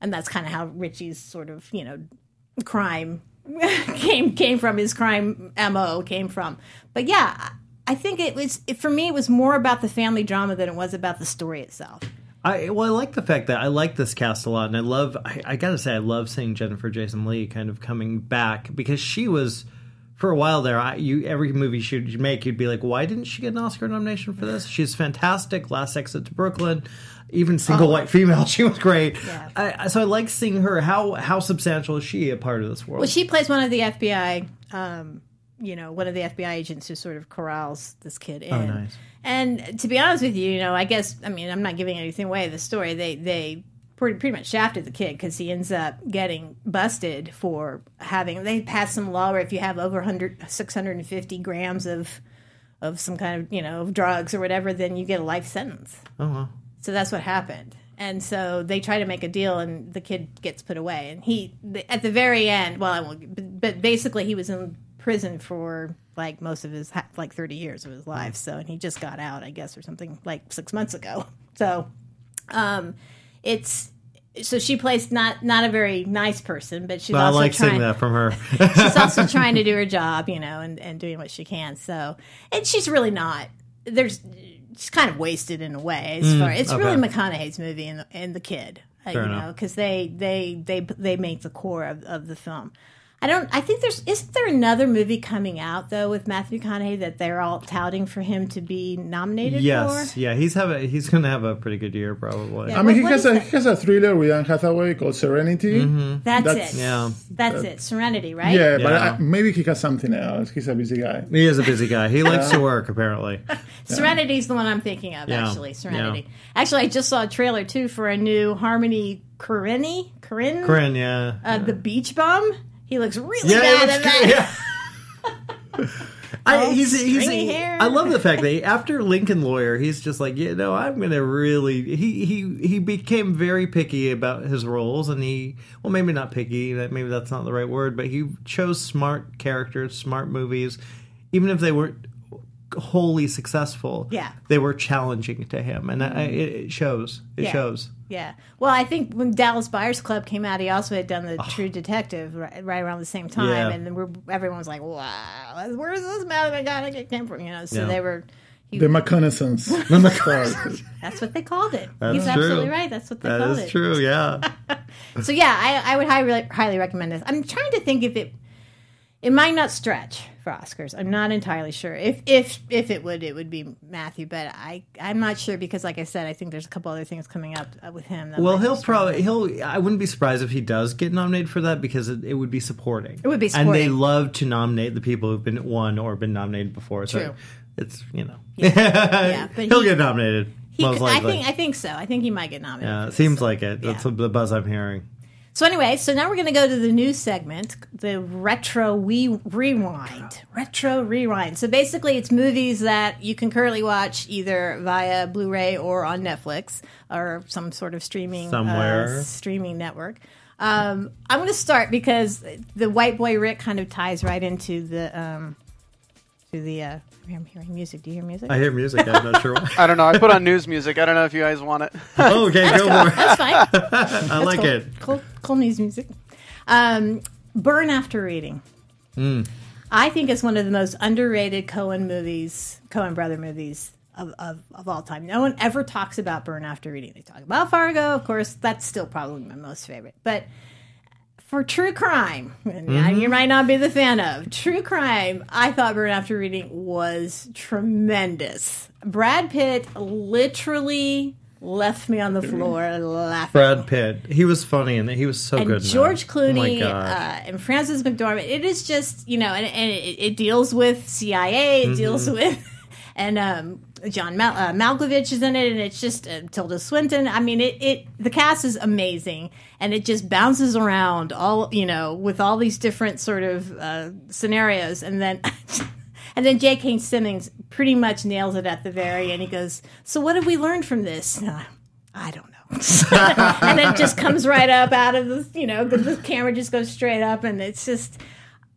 and that's kind of how richie's sort of you know crime came came from his crime mo came from but yeah I- think it was it, for me. It was more about the family drama than it was about the story itself.
I well, I like the fact that I like this cast a lot, and I love. I, I gotta say, I love seeing Jennifer Jason Lee kind of coming back because she was for a while there. I, you every movie she'd make, you'd be like, why didn't she get an Oscar nomination for this? She's fantastic. Last Exit to Brooklyn, even single white female, she was great.
Yeah.
I, so I like seeing her. How how substantial is she a part of this world?
Well, she plays one of the FBI, um, you know, one of the FBI agents who sort of corrals this kid in.
Oh, nice.
And to be honest with you, you know, I guess I mean I'm not giving anything away. The story they they pretty, pretty much shafted the kid because he ends up getting busted for having. They passed some law where if you have over 100, 650 grams of of some kind of you know of drugs or whatever, then you get a life sentence.
oh.
So that's what happened. And so they try to make a deal, and the kid gets put away. And he, at the very end, well, I won't, but- basically, he was in prison for like most of his, like 30 years of his life. So, and he just got out, I guess, or something like six months ago. So, um, it's, so she plays not not a very nice person, but she's
But I like
trying
seeing that from her.
she's also trying to do her job, you know, and, and doing what she can. So, and she's really not. There's, she's kind of wasted in a way. As far it's
okay.
really McConaughey's movie and the, and the kid, uh, you
enough.
know, because they they they they make the core of, of the film. I don't. I think there's. Isn't there another movie coming out though with Matthew McConaughey that they're all touting for him to be nominated
yes,
for?
yeah, he's have a, he's going to have a pretty good year probably.
Yeah.
I mean, he
What- what
has a
that?
he has a thriller with Anne Hathaway called Serenity.
That's,
That's-
it.
Yeah.
That's it. Serenity, right?
Yeah, but I, maybe he has something else. He's a busy guy.
He is a busy guy. He likes to work apparently.
Serenity's the one I'm thinking of,
Yeah,
actually. Serenity. Actually, I just saw a trailer too for a new Harmony Korine, Corinne,
Corinne, yeah.
uh, the Beach Bum. He looks really
yeah,
bad in that.
Yeah. I, he's, he's,
hair.
I love the fact that he- after Lincoln Lawyer, he's just like, you know, I'm going to really. He he he became very picky about his roles, and he well, maybe not picky. Maybe that's not the right word, but he chose smart characters, smart movies, even if they weren't wholly successful.
Yeah.
they were challenging to him, and I, mm-hmm. it, it shows. It
Yeah.
shows.
Yeah. Well, I think when Dallas Buyers Club came out, he also had done the
Oh.
True Detective right, right around the same time,
Yeah.
and then we're, everyone was like, "Wow, where's this Matthew McConaughey came from?" You know, so
Yeah.
they were. He,
The McConaissance.
McConaughey.
that's what they called it.
That's
He's
true.
absolutely right. That's what they
That
called
is
it.
true. Yeah.
So yeah, I, I would highly highly recommend this. I'm trying to think if it it might not stretch for Oscars. I'm not entirely sure. If if if it would, it would be Matthew, but I I'm not sure because, like I said, I think there's a couple other things coming up uh, with him. that
Well, he'll probably he'll. I wouldn't be surprised if he does get nominated for that because it, it would be supporting. It
would be
and they love to nominate the people who've been won or been nominated before. So
True.
it's you know,
Yeah, yeah but
he'll
he-
get nominated
He I think I think so. I think he might get nominated.
yeah, it seems like it. That's
yeah.
the buzz I'm hearing.
So anyway, so now we're going to go to the new segment, the retro we rewind. Retro rewind. So basically, it's movies that you can currently watch either via Blu-ray or on Netflix or some sort of streaming
Somewhere.
uh, streaming network. Um, I'm going to start because the White Boy Rick kind of ties right into the um, to the. Uh, I'm hearing music. Do you hear music?
I hear music. I'm not sure why.
I don't know. I put on news music. I don't know if you guys want it.
oh, okay, go for it.
That's fine.
I like
cool.
it.
Cool, cool news music. Um, Burn After Reading.
Hmm.
I think it's one of the most underrated Coen movies, Coen brother movies of, of, of all time. No one ever talks about Burn After Reading. They talk about Fargo, of course. That's still probably my most favorite. But for true crime, and
Mm-hmm.
you might not be the fan of true crime, I thought Burn After Reading was tremendous. Brad Pitt literally left me on the floor laughing.
Brad Pitt. He was funny and he was so
and
good.
George.
Oh
Clooney
gosh.
uh, and Frances McDormand. It is just you know, and, and it, it deals with CIA. It deals
Mm-hmm.
with and um, John Mal- uh, Malkovich is in it, and it's just uh, Tilda Swinton. I mean, it, it the cast is amazing, and it just bounces around all you know with all these different sort of uh, scenarios, and then. And then J.K. Simmons pretty much nails it at the very end. He goes, "So what have we learned from this?" And I- don't know. and it just comes right up out of the, you know, the, the camera just goes straight up, and it's just,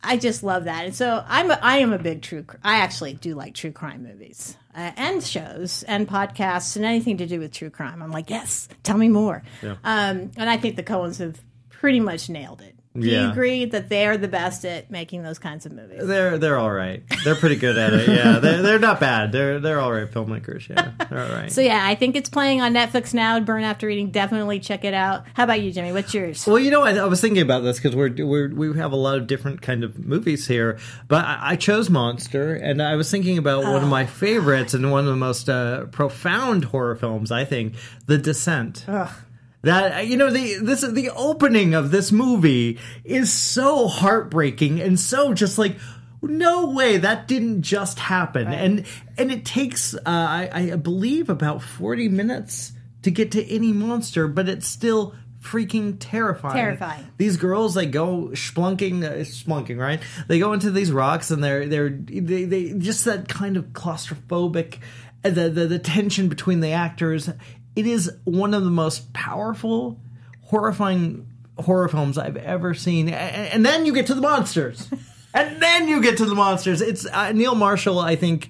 I just love that. And so I'm, a, I am a big true. I actually do like true crime movies uh, and shows and podcasts and anything to do with true crime. I'm like, yes, tell me more. Um, and I think the Coens have pretty much nailed it. Do you agree that they are the best at making those kinds of movies?
They're they're all right. They're pretty good at it. Yeah, they're they're not bad. They're they're all right filmmakers. Yeah, they're all right.
So yeah, I think it's playing on Netflix now. Burn After Reading, definitely check it out. How about you, Jimmy? What's yours?
Well, you know, I, I was thinking about this because we're, we're we have a lot of different kind of movies here, but I, I chose Monster, and I was thinking about one of my favorites and one of the most uh, profound horror films. I think, The Descent. That you know the this the opening of this movie is so heartbreaking and so just like no way that didn't just happen and and it takes uh, I, I believe about forty minutes to get to any monster, but it's still freaking terrifying.
Terrifying.
These girls they go splunking, uh, splunking right? They go into these rocks and they're they're they, they just that kind of claustrophobic, uh, the, the the tension between the actors. It is one of the most powerful, horrifying horror films I've ever seen. And then you get to the monsters, and then you get to the monsters. It's uh, Neil Marshall. I think.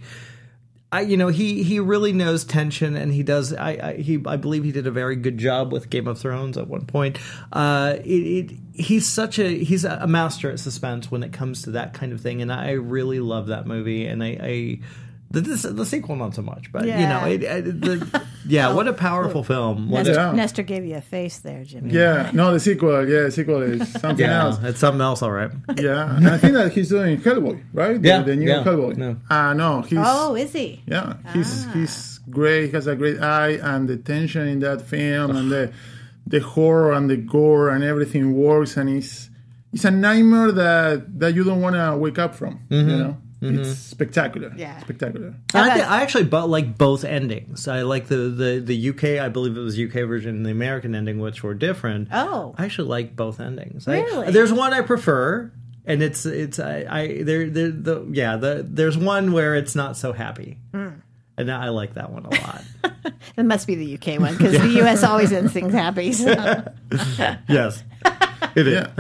I, you know, he he really knows tension, and he does. I, I he I believe he did a very good job with Game of Thrones at one point. Uh, it, it he's such a he's a master at suspense when it comes to that kind of thing, and I really love that movie. And I, I the this, the sequel not so much, but you know, it, it, the, yeah, what a powerful film. What
Nestor,
a-
Yeah.
Nestor gave you a face there, Jimmy.
Yeah, no, the sequel. Yeah, the sequel is something
yeah,
else.
it's something else, all right.
Yeah, and I think that he's doing Hellboy, right? The,
Yeah,
the new
yeah,
Hellboy.
no.
Uh, no, he's
Oh, is he?
yeah, he's
Ah.
he's great. He has a great eye, and the tension in that film, and the the horror and the gore and everything works, and it's it's a nightmare that that you don't want to wake up from.
Mm-hmm.
You know, Mm-hmm. it's spectacular.
Yeah.
spectacular.
I, thi-
about-
I actually but like both endings. I like the, the the UK. I believe it was UK version and the American ending, which were different.
Oh.
I actually like both endings. I-
Really?
there's one I prefer. and it's it's I, I there there the yeah the there's one where it's not so happy, mm. and I like that one a lot.
it must be the UK one because the US always ends things happy. So.
yes, it is.
Yeah.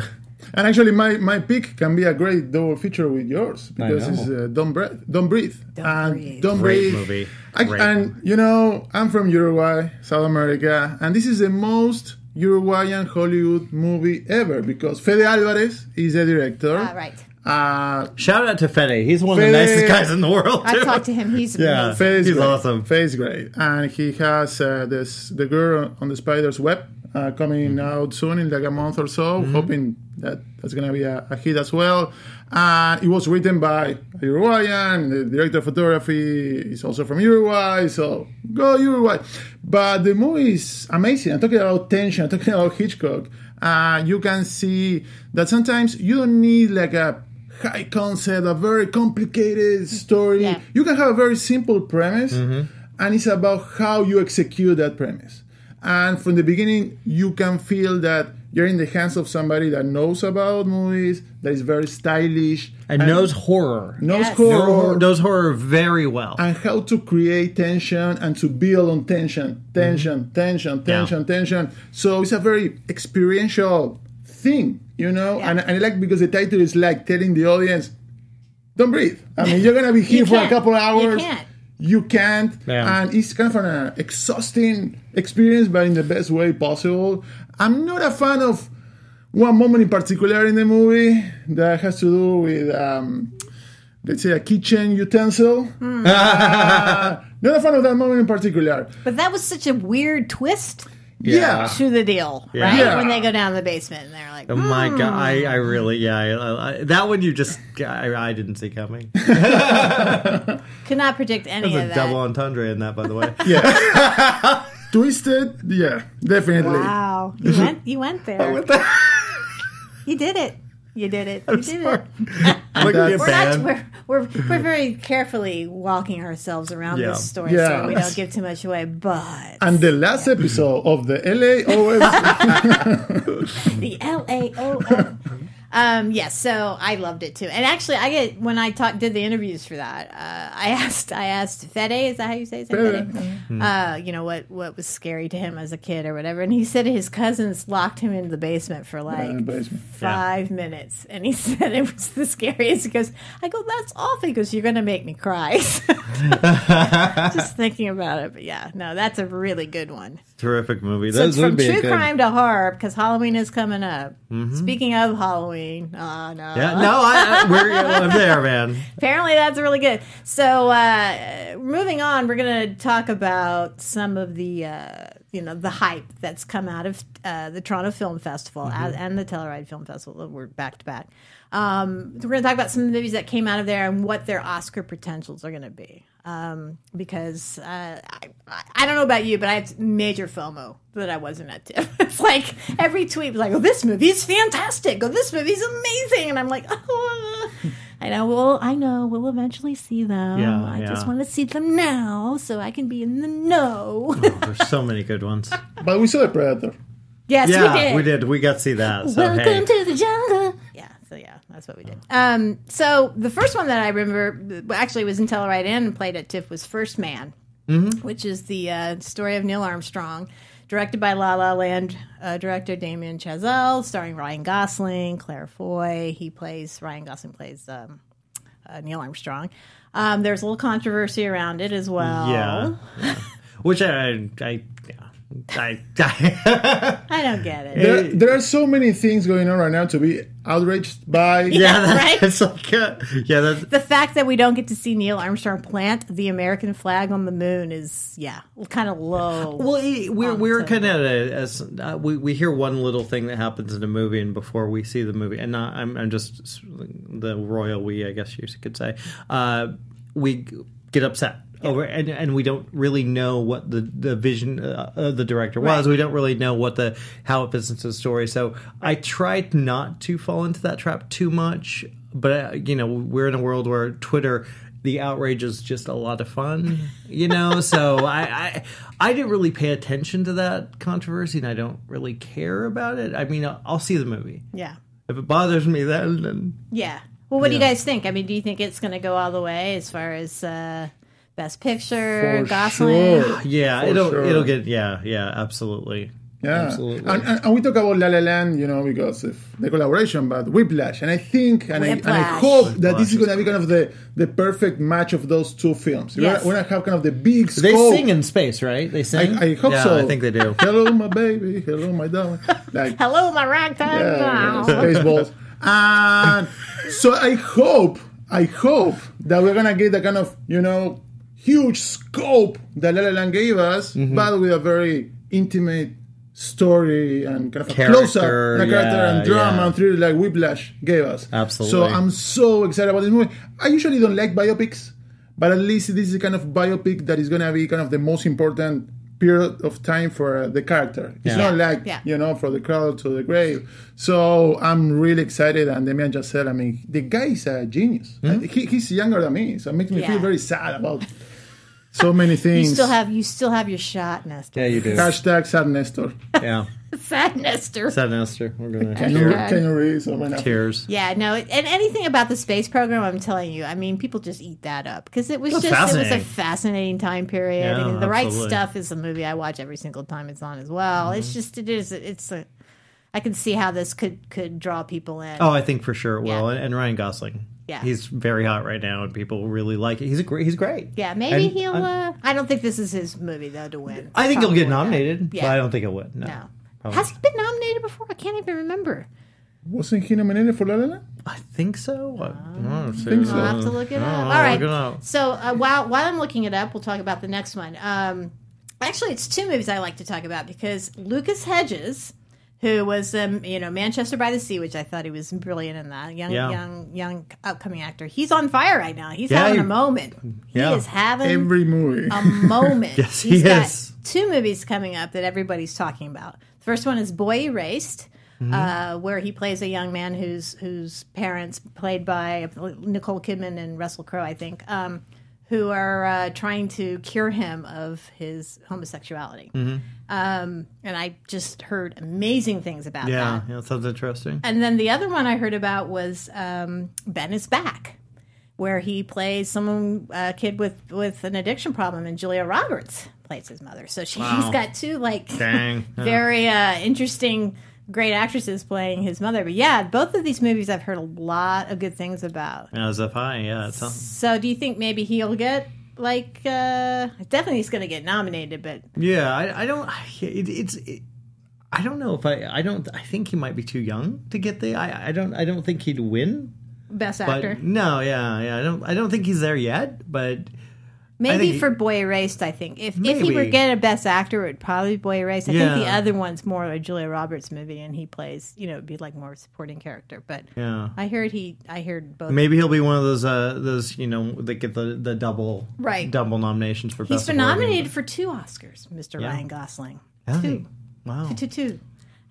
And actually, my, my pick can be a great double feature with yours because it's uh, Don't Breathe. Don't breathe.
Don't
and
Breathe.
Don't
Great
breathe.
movie.
I,
Great.
and you know, I'm from Uruguay, South America, and this is the most Uruguayan Hollywood movie ever because Fede Alvarez is the director.
Ah, right.
Uh,
Shout out to Fede. He's one of the nicest guys in the world.
I've talked to him. He's
Yeah.
amazing.
Faye is
He's
great.
awesome.
Faye great, and he has uh, this the girl on the spider's web uh, coming out soon in like a month or so. Hoping that that's gonna be a, a hit as well. Uh, it was written by a Uruguayan. The director of photography is also from Uruguay, so go Uruguay. But the movie is amazing. I'm talking about tension. I'm talking about Hitchcock. Uh, you can see that sometimes you don't need like a high concept, a very complicated story.
Yeah.
You can have a very simple premise, and it's about how you execute that premise. And from the beginning, you can feel that you're in the hands of somebody that knows about movies, that is very stylish,
and knows horror.
knows
Yes.
horror,
knows horror very well.
and how to create tension and to build on tension, tension, mm-hmm. tension, tension, tension. So it's a very experiential thing, you know.
Yeah.
And, and I like because the title is like telling the audience, "Don't breathe." I mean, you're gonna be here for a
can't.
couple of
You
hours.
Can't.
You can't,
Yeah.
and it's kind of an exhausting experience, but in the best way possible. I'm not a fan of one moment in particular in the movie that has to do with, um, let's say, a kitchen utensil.
Hmm.
Uh, not a fan of that moment in particular.
But that was such a weird twist
Yeah.
to the deal,
Yeah.
right?
Yeah.
When they go down the basement and they're like,
Oh my
"Hmm."
god! I, I really yeah I, I, that one you just I, I didn't see coming.
could not predict any
There's
of
a
that.
double entendre in that, by the way.
Yeah. Twisted, yeah, definitely.
Wow, you went, you went there. You did it. You did it. You did it.
Look at your
We're, not, we're, we're, we're very carefully walking ourselves around
Yeah.
this story
Yeah.
so we don't give too much away. But
And the last episode of the LAOF
the L A O F. Um, yes, so I loved it too. And actually, I get when I talk, did the interviews for that. Uh, I asked, I asked Fede, is that how you say his name? Fede? Uh, you know what what was scary to him as a kid or whatever. And he said his cousins locked him into the basement for like
basement.
five minutes, and he said it was the scariest. He goes, I go, that's awful. He goes, you're gonna make me cry. Just thinking about it, but yeah, no, that's a really good one.
Terrific movie.
So it's from true
good-
crime to horror because Halloween is coming up. Speaking of Halloween, oh no,
Yeah, no, I, I, we're, I'm there, man.
apparently that's really good. So uh, moving on, we're going to talk about some of the uh, you know the hype that's come out of uh, the Toronto Film Festival as, and the Telluride Film Festival. We're back to back. Um, we're going to talk about some of the movies that came out of there and what their Oscar potentials are going to be. Um, because uh, I, I I don't know about you, but I had major FOMO that I wasn't at TIFF. It's like every tweet was like, "Oh, this movie is fantastic! Oh, this movie is amazing!" And I'm like, "Oh." I know. Well, I know. We'll eventually see them.
Yeah,
I just want to see them now so I can be in the know.
There's so many good ones.
But we saw the Predator.
yes,
Yeah,
we did.
we did. We got to see that. So
Welcome
hey,
to the jungle. Yeah, so yeah, that's what we did. Um, so the first one that I remember actually was in Telluride and played at TIFF was First Man, which is the uh, story of Neil Armstrong, directed by La La Land uh, director Damien Chazelle, starring Ryan Gosling, Claire Foy. He plays Ryan Gosling plays um, uh, Neil Armstrong. Um, there's a little controversy around it as well.
yeah, yeah. which I, I, I, I
I don't get it.
There, there are so many things going on right now to be outraged by.
yeah, that,
right?
It's like, uh, yeah, that,
the fact that we don't get to see Neil Armstrong plant the American flag on the moon is, yeah, kind of low.
Well, it- we're we're kind of as uh, we we hear one little thing that happens in a movie, and before we see the movie, and not, I'm I'm just the royal we, I guess you could say, uh, we get upset. Over and and we don't really know what the the vision uh, of the director was.
Right.
We don't really know what the how it fits into the story. So I tried not to fall into that trap too much. But uh, you know, we're in a world where Twitter the outrage is just a lot of fun, you know. so I, I I didn't really pay attention to that controversy, and I don't really care about it. I mean, I'll, I'll see the movie.
yeah.
if it bothers me, then, then
Yeah. Well, what do you guys think? I mean, do you think it's going to go all the way as far as uh, best picture,
For
Gosling?
sure.
yeah,
For
it'll
sure.
it'll get yeah yeah absolutely
Yeah,
absolutely.
And, and, and we talk about La La Land, you know, because of the collaboration, but Whiplash, and I think, and, I, and I
Whiplash.
hope that this is going to be kind of the, the perfect match of those two films. We're
Yes.
gonna- we're going to have kind of the big
they sing in space, right? They sing.
I, I hope
yeah,
so.
I think they do.
Hello, my baby. Hello, my darling. Like,
Hello, my ragtime.
yeah,
now.
Spaceballs. And so I hope, I hope that we're gonna get the kind of you know huge scope that La La Land gave us,
Mm-hmm.
but with a very intimate story and kind of a
Character,
close up and a character and drama
yeah.
and thriller like Whiplash gave us.
Absolutely.
So I'm so excited about this movie. I usually don't like biopics, but at least this is a kind of biopic that is gonna be kind of the most important period of time for uh, the character. It's
Yeah.
not like
Yeah.
you know, for the crowd to the grave. So I'm really excited. And Damien Chazelle, I mean, the guy is a genius.
Hmm?
He, he's younger than me, so it makes me
Yeah.
feel very sad about so many things.
You
things.
still have you still have your shot, Nestor.
Yeah, you do.
Hashtag sad Nestor.
Yeah,
Sad Nestor.
Sad Nestor. We're gonna
Can you,
God.
can you read some
tears.
Yeah, no, and anything about the space program, I'm telling you, I mean, people just eat that up because it was
That's
just it was a
fascinating.
fascinating time period.
Yeah,
and the right stuff is a movie I watch every single time it's on as well.
Mm-hmm.
It's just it is it's a I can see how this could could draw people in.
Oh, I think for sure it will.
Yeah.
And, and Ryan Gosling.
Yeah.
he's very hot right now, and people really like it. He's a great. He's great.
yeah, maybe
And
he'll.
I'm-
uh, I don't think this is his movie though to win.
I think he'll get
Probably not.
nominated,
Yeah.
but I don't think he'll win. No.
No.
Probably.
Has he been nominated before? I can't even remember.
Wasn't he nominated for La La Land?
I think so. I, I don't
think so.
I'll have to look it
Oh,
up. All right.
up.
So uh, while while I'm looking it up, we'll talk about the next one. Um, actually, it's two movies I like to talk about because Lucas Hedges, who was um, you know Manchester by the Sea, which I thought he was brilliant in that young
Yeah.
young young upcoming actor. He's on fire right now. He's
Yeah,
having
he-
a moment.
yeah.
He is having
Every movie.
a moment.
Yes,
He's
he
got
is.
two movies coming up that everybody's talking about. The first one is Boy Erased,
Mm-hmm.
uh, where he plays a young man whose whose parents, played by Nicole Kidman and Russell Crowe, I think, um, who are uh, trying to cure him of his homosexuality.
Mm-hmm.
Um, and I just heard amazing things about
Yeah,
that.
yeah, that sounds interesting.
And then the other one I heard about was um, Ben is Back, where he plays someone a kid with with an addiction problem, and Julia Roberts plays his mother. So she, he's
Wow.
got two like
Dang.
Very uh, interesting, great actresses playing his mother. But yeah, both of these movies I've heard a lot of good things about.
As if I, yeah, it sounds.
So do you think maybe he'll get like uh, definitely he's going to get nominated, but
Yeah, I, I don't. It, it's. It, I don't know if I. I don't. I think he might be too young to get the. I. I don't. I don't think he'd win.
best
But
actor
no, yeah, yeah. I don't. I don't think he's there yet. But
maybe for Boy Erased. I think if if he were
Maybe.
get a best actor, it would probably be Boy Erased. I think the other one's more a Julia Roberts movie, and he plays you know it'd be like more supporting character. But
yeah.
I heard he I heard both.
Maybe he'll be one of those. Uh, those you know that get the the double
Right.
double nominations for
He's
best
been nominated for two Oscars, Mr.
Yeah.
Ryan Gosling.
Yeah.
Two.
Wow.
Two, two, two.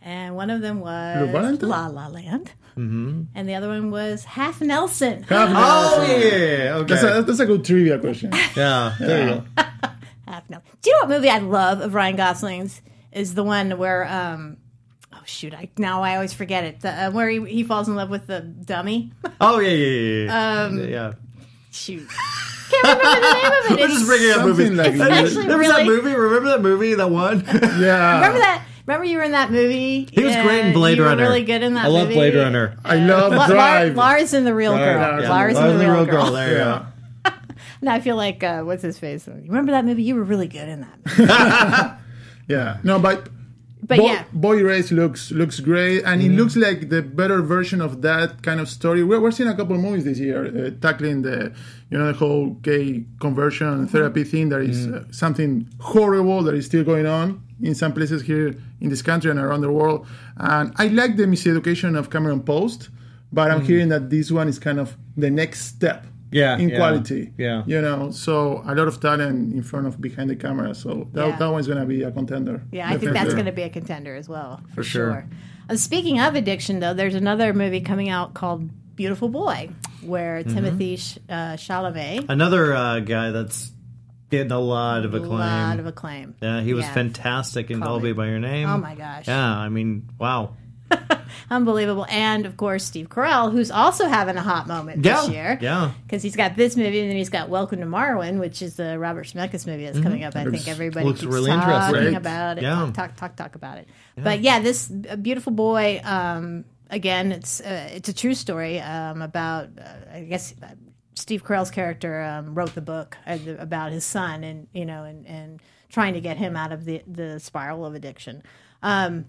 And one of them was La La Land. Mm-hmm. And the other one was Half Nelson.
Half
Oh
Nelson.
yeah. Okay.
That's a, that's a good trivia question.
yeah. There you go.
Half Nelson. Do you know what movie I love of Ryan Gosling's? Is the one where, um, oh shoot, I now I always forget it. The, uh, where he, he falls in love with the dummy.
Oh yeah, yeah, yeah. yeah.
Um,
yeah.
Shoot. Can't remember the name of it.
We're just bringing up movies.
like
It's actually
There was that movie. Remember that movie? That one.
Yeah.
Remember that? Remember you were in that movie?
He was great in Blade
you
Runner.
Were really good in that.
I love
movie.
Blade Runner.
I love
La-
Drive.
Lar- Lars and the Real Girl.
yeah.
Lars
Yeah,
and the Real, Girl.
There you
yeah.
go.
Now I feel like uh, what's his face? You remember that movie? You were really good in that. Movie.
Yeah. No, but
But
Boy,
yeah,
Boy Erased looks looks great, and it looks like the better version of that kind of story. We're, we're seeing a couple of movies this year uh, tackling the, you know, the whole gay conversion therapy thing. That is uh, something horrible that is still going on in some places here in this country and around the world. And I like the miseducation of Cameron Post, but I'm hearing that this one is kind of the next step.
Yeah,
in
yeah,
quality.
yeah.
you know, so a lot of talent in front of behind the camera. So that,
Yeah.
that one's gonna be a contender.
yeah, I think that's going to be a contender as well for,
sure.
Uh, speaking of addiction, though, there's another movie coming out called Beautiful Boy, where
Mm-hmm.
Timothy Sh- uh, Chalamet,
Another uh, guy that's getting a lot of acclaim.
a lot of acclaim.
yeah, he was
Yeah.
fantastic in
Call
Call Me by Your Name.
Oh my gosh!
Yeah, I mean, wow.
unbelievable. And of course, Steve Carell, who's also having a hot moment
Yeah,
this year.
yeah.
because he's got this movie, and then he's got Welcome to Marwen, which is the Robert Zemeckis movie that's coming up. I think everybody
looks
keeps
really
talking
interesting.
About it.
Yeah.
Talk, talk, talk, about it. But yeah, this beautiful boy. Um, again, it's uh, it's a true story um, about. Uh, I guess Steve Carell's character um, wrote the book uh, about his son, and you know, and and trying to get him out of the the spiral of addiction. Um,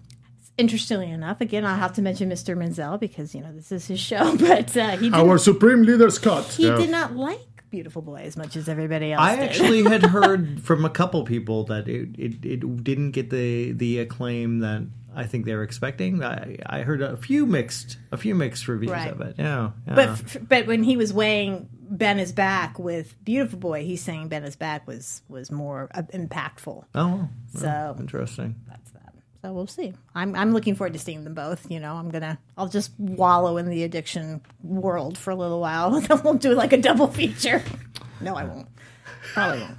interestingly enough, again, I'll have to mention Mr. Menzel because you know this is his show, but uh, he
Our supreme leader, Scott.
he did not like Beautiful Boy as much as everybody else
I
did.
actually had heard from a couple people that it, it, it didn't get the the acclaim that I think they were expecting. I, I heard a few mixed a few mixed reviews
Right.
of it. Yeah, yeah.
But f- but when he was weighing Ben is back with Beautiful Boy, he's saying Ben is back was was more uh, impactful.
oh,
So
interesting.
that's that. So we'll see. I'm I'm looking forward to seeing them both. You know, I'm gonna I'll just wallow in the addiction world for a little while. then we'll do like a double feature. No, I won't. Probably won't.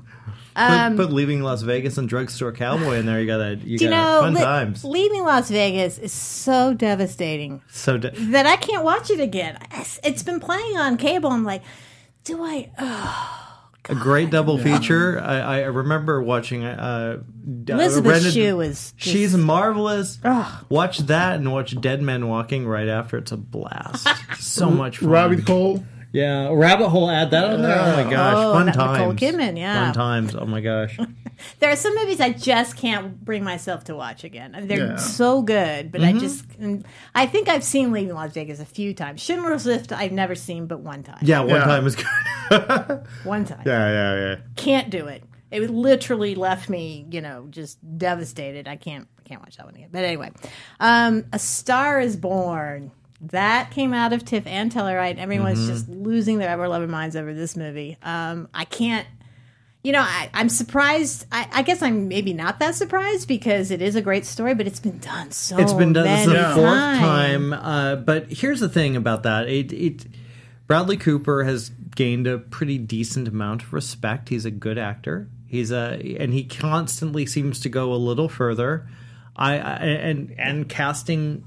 put, put um, leaving Las Vegas and drugstore cowboy in there. You gotta you
you
got
know,
fun
li-
times.
leaving Las Vegas is so devastating
So d-
that I can't watch it again. It's- It's been playing on cable. I'm like, do I?
A great double feature. I, I remember watching. Uh,
Elizabeth
rented-
Shue is just-
She's marvelous.
Ugh.
Watch that and watch Dead Men Walking right after. It's a blast. so much fun.
Rabbit hole.
Yeah, rabbit hole. Add that on there. Oh my gosh,
Oh,
fun times.
Nicole Kidman, yeah.
fun times. Oh my gosh.
There are some movies I just can't bring myself to watch again. They're
Yeah.
so good, but
Mm-hmm.
I just I think I've seen Leaving Las Vegas a few times. Schindler's List I've never seen, but one time.
Yeah, one
Yeah.
time is good.
one time.
yeah, yeah, yeah.
Can't do it. It literally left me, you know, just devastated. I can't, I can't watch that one again. But anyway, um, A Star Is Born. That came out of TIFF and Telluride. Everyone's
Mm-hmm.
just losing their ever loving minds over this movie. Um, I can't. You know, I, I'm surprised. I, I guess I'm maybe not that surprised because it is a great story, but it's been done so.
It's been done.
Many
the fourth time. Uh, but here's the thing about that. It, it Bradley Cooper has gained a pretty decent amount of respect. He's a good actor. He's a and he constantly seems to go a little further. I, I and and casting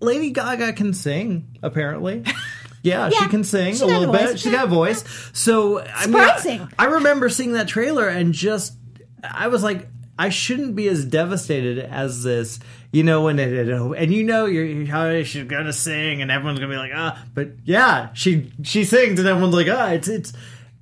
Lady Gaga can sing apparently. Yeah, she can sing
she
a little bit. She got a voice. So I mean, I, remember seeing that trailer and just I was like, I shouldn't be as devastated as this, you know, when it, it and you know you're, you're how she's gonna sing and everyone's gonna be like ah, but yeah, she she sings and everyone's like ah, it's it's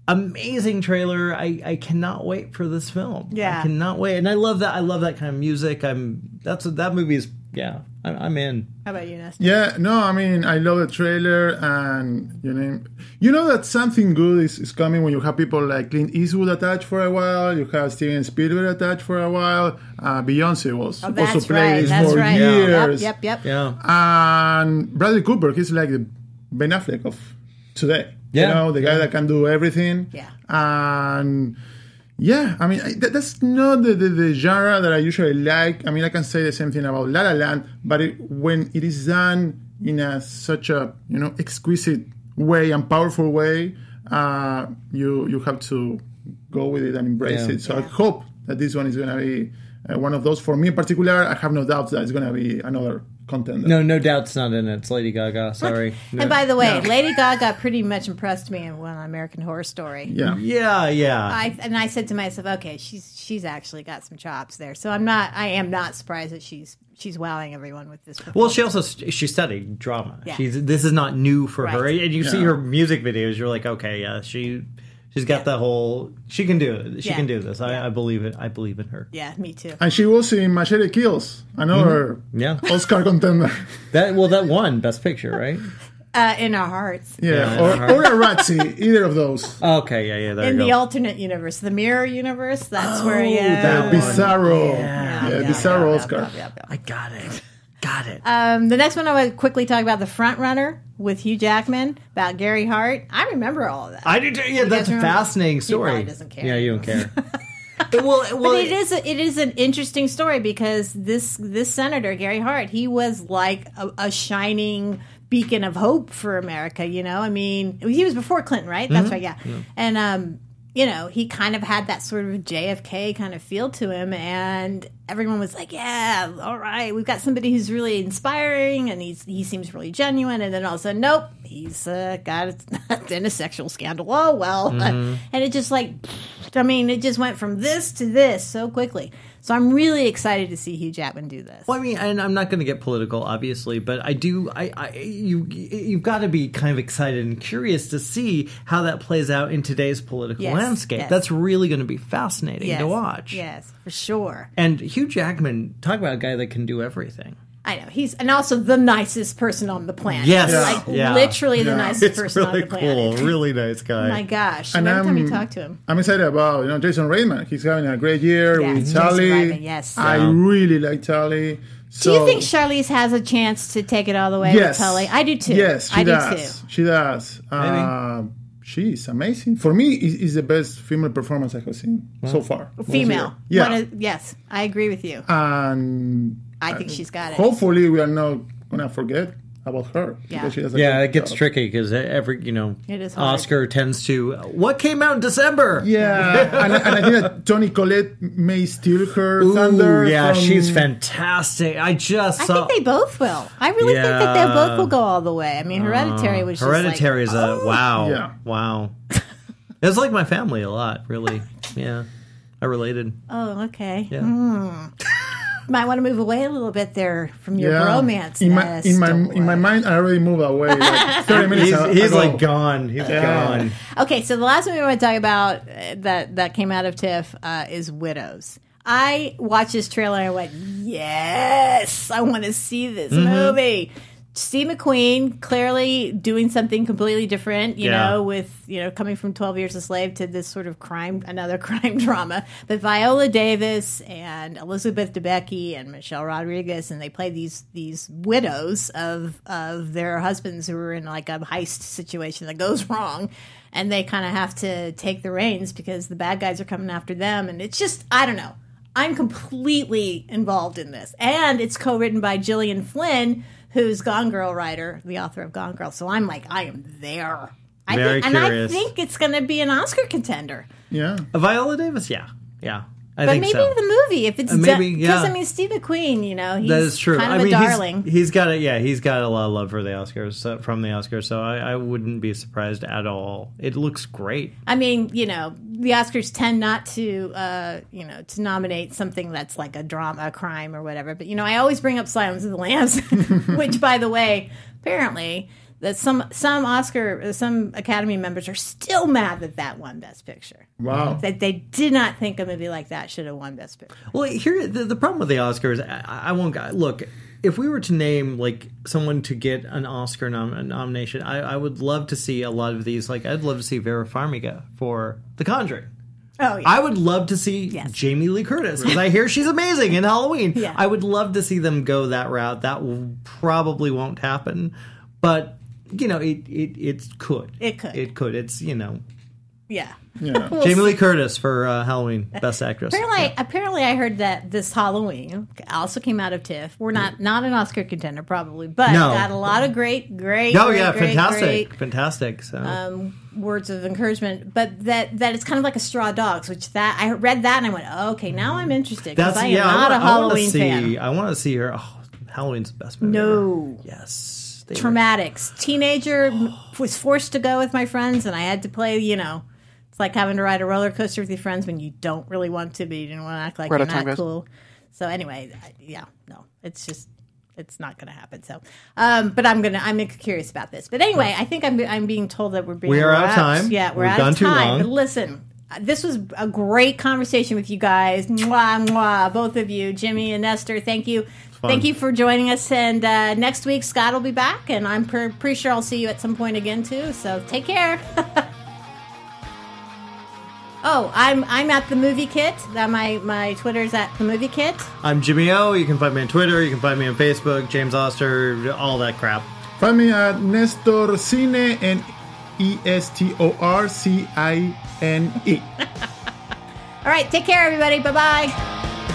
amazing trailer. I I cannot wait for this film.
Yeah.
I cannot wait, and I love that. I love that kind of music. I'm that's what that movie is. Yeah, I'm, I'm in.
How about you, Nestor?
Yeah, no, I mean, I love the trailer, and you know, you know that something good is, is coming when you have people like Clint Eastwood attached for a while, you have Steven Spielberg attached for a while, uh, Beyonce was
Oh,
also
that's
playing
right.
for
right.
years,
Yep, yep, yep.
Yeah.
and Bradley Cooper, he's like the Ben Affleck of today.
Yeah.
You know, the guy that can do everything.
Yeah.
And yeah, I mean, I- that, that's not the, the, the genre that I usually like. I mean, I can say the same thing about La La Land, but it, when it is done in a such a, you know, exquisite way and powerful way, uh, you you have to go with it and embrace
Yeah.
it. So I hope that this one is going to be uh, one of those. For me in particular, I have no doubt that it's going to be another contender.
No, no doubt's not in it. It's Lady Gaga. Sorry. No.
And by the way,
No.
Lady Gaga pretty much impressed me in one American Horror Story.
Yeah.
yeah, yeah.
I and I said to myself, okay, she's she's actually got some chops there. So I'm not I am not surprised that she's she's wowing everyone with this.
Well, she also she studied drama.
Yeah.
She's this is not new for her, and you see her music videos. You're like, okay, yeah, she she's got
Yeah.
the whole. She can do it. She
Yeah.
can do this. I,
Yeah.
I believe it. I believe in her.
yeah, me too.
And she was in Machete Kills, another
Yeah,
Oscar contender.
that well, that won Best Picture, right?
Uh, in our hearts.
Yeah,
Yeah,
or, or a Razzie, either of those.
Okay, yeah, yeah. There
In
you
the
go.
alternate universe, the mirror universe, that's where yeah.
that
The
one.
Bizarro,
Yeah,
yeah,
yeah,
Bizarro
yeah,
Oscar.
yeah, yeah, yeah.
I got it. Got it.
Um, the next one I would quickly talk about the front runner with Hugh Jackman about Gary Hart. I remember all of that.
I do. Too. Yeah, that's a fascinating story.
doesn't care.
Yeah, you don't care. well, well,
but it is a, it is an interesting story because this this senator Gary Hart he was like a, a shining beacon of hope for America. You know, I mean, he was before Clinton, right? That's right, yeah. And um, you know, he kind of had that sort of JFK kind of feel to him, and everyone was like, "Yeah, all right, we've got somebody who's really inspiring, and he's he seems really genuine." And then all of a sudden, nope, he's uh, got in a sexual scandal. Oh well,
Mm-hmm.
and it just like, I mean, it just went from this to this so quickly. So I'm really excited to see Hugh Jackman do this.
Well, I mean, and I'm not going to get political, obviously, but I do. I, I you you've got to be kind of excited and curious to see how that plays out in today's political
Yes,
landscape.
yes.
That's really going to be fascinating
yes,
to watch.
Yes, for sure.
And Hugh Jackman, talk about a guy that can do everything.
I know he's and also the nicest person on the planet.
Yes.
Yeah.
like
Yeah.
literally the
Yeah.
nicest person on the planet.
Cool, really nice guy.
Oh my gosh!
And
Every time you talk to him,
I'm excited about you know Jason Reitman. He's having a great year
Yes,
with
Jason
Charlie.
Reitman, yes.
I really like Charlie.
do you think Charlize has a chance to take it all the way
Yes,
with Tully? I do too.
Yes, she
I do
does. She does. Uh, she's amazing. For me, is is the best female performance I have seen so far.
Female.
Yeah.
One of- yes, I agree with you.
and
I think she's got it.
hopefully we are not gonna forget about her.
Yeah.
she does a
yeah, it gets
job.
tricky because every you know
It is.
Oscar tends to what came out in December.
Yeah, and, and I think that Toni Collette may steal her
Ooh,
thunder.
yeah,
from-
she's fantastic. I just
I
saw.
think they both will. I really think that they both will go all the way. I mean, Hereditary was just
Hereditary
like,
is a oh. wow.
Yeah.
Wow. it's like my family a lot, really. Yeah. I related.
Oh, okay.
Yeah. Hmm.
Might want to move away a little bit there from your
yeah.
bromance.
in my in my in my mind. I already moved away like thirty minutes.
He's,
a-
he's like gone. He's
Yeah.
gone.
Okay, so the last one we want to talk about uh, that that came out of TIFF uh, is Widows. I watched this trailer and I went, yes, I want to see this
Mm-hmm.
movie. Steve McQueen clearly doing something completely different, you
Yeah.
know, with you know coming from Twelve Years a Slave to this sort of crime, another crime drama. But Viola Davis and Elizabeth Debicki and Michelle Rodriguez, and they play these these widows of of their husbands who are in like a heist situation that goes wrong, and they kind of have to take the reins because the bad guys are coming after them, and it's just I don't know. I'm completely involved in this. And it's co written by Gillian Flynn, who's Gone Girl writer, the author of Gone Girl. So I'm like, I am there. I
Very
think, and I think it's going to be an Oscar contender.
yeah.
Viola Davis, yeah. Yeah. I
But maybe
so.
the movie, if it's
Uh, maybe,
because
yeah.
I mean Steve McQueen, you know, he's
that is true.
kind of
I
a
mean,
darling.
He's, he's got a yeah, he's got a lot of love for the Oscars so, from the Oscars, so I, I wouldn't be surprised at all. It looks great.
I mean, you know, the Oscars tend not to, uh, you know, to nominate something that's like a drama, a crime, or whatever. But you know, I always bring up Silence of the Lambs, which, by the way, apparently that some some Oscar, some Academy members are still mad that that won Best Picture.
Wow.
That they did not think a movie like that should have won Best Picture.
Well, here the, the problem with the Oscars, I, I won't go- look. If we were to name like someone to get an Oscar nom- nomination, I, I would love to see a lot of these. Like, I'd love to see Vera Farmiga for The Conjuring.
Oh yeah.
I would love to see
Yes.
Jamie Lee Curtis because I hear she's amazing in Halloween.
Yeah.
I would love to see them go that route. That probably won't happen, but you know, it it it could.
It could.
It could. It's you know,
yeah.
Yeah.
We'll
Jamie
see.
Lee Curtis for uh, Halloween, Best Actress.
Apparently, apparently, I heard that this Halloween also came out of TIFF. We're not not an Oscar contender, probably, but
No.
got a lot of great, great,
Oh
great,
yeah,
great,
fantastic,
great,
fantastic. So
um, words of encouragement. But that that it's kind of like a Straw Dogs, which that I read that and I went, oh, okay, now I'm interested because
that's
I am
yeah.
not
I
a
wanna, I wanna
Halloween
see,
fan.
I want to see her. Oh, Halloween's the best movie.
No.
ever. Yes. They were-
Traumatics. Teenager was forced to go with my friends, and I had to play. You know, it's like having to ride a roller coaster with your friends when you don't really want to, but you didn't want to act like
We're
you're
of time,
not cool. So anyway, yeah, no, it's just it's not going to happen. So, um, but I'm gonna I'm curious about this. But anyway, I think I'm I'm being told that we're being
We are out of time.
Yeah, we're
We've
out
gone
of
too
time.
long.
But listen. This was a great conversation with you guys. Mwah, mwah, both of you, Jimmy and Esther. Thank you.
Fun.
Thank you for joining us. And uh, next week, Scott will be back, and I'm pre- pretty sure I'll see you at some point again too. So take care. oh, I'm I'm at the movie kit. That my my Twitter's at the movie kit.
I'm Jimmy O. You can find me on Twitter. You can find me on Facebook. James Oster. All that crap.
Find me at Nestor Cine and E S T O R C I N E.
All right, take care, everybody. Bye bye.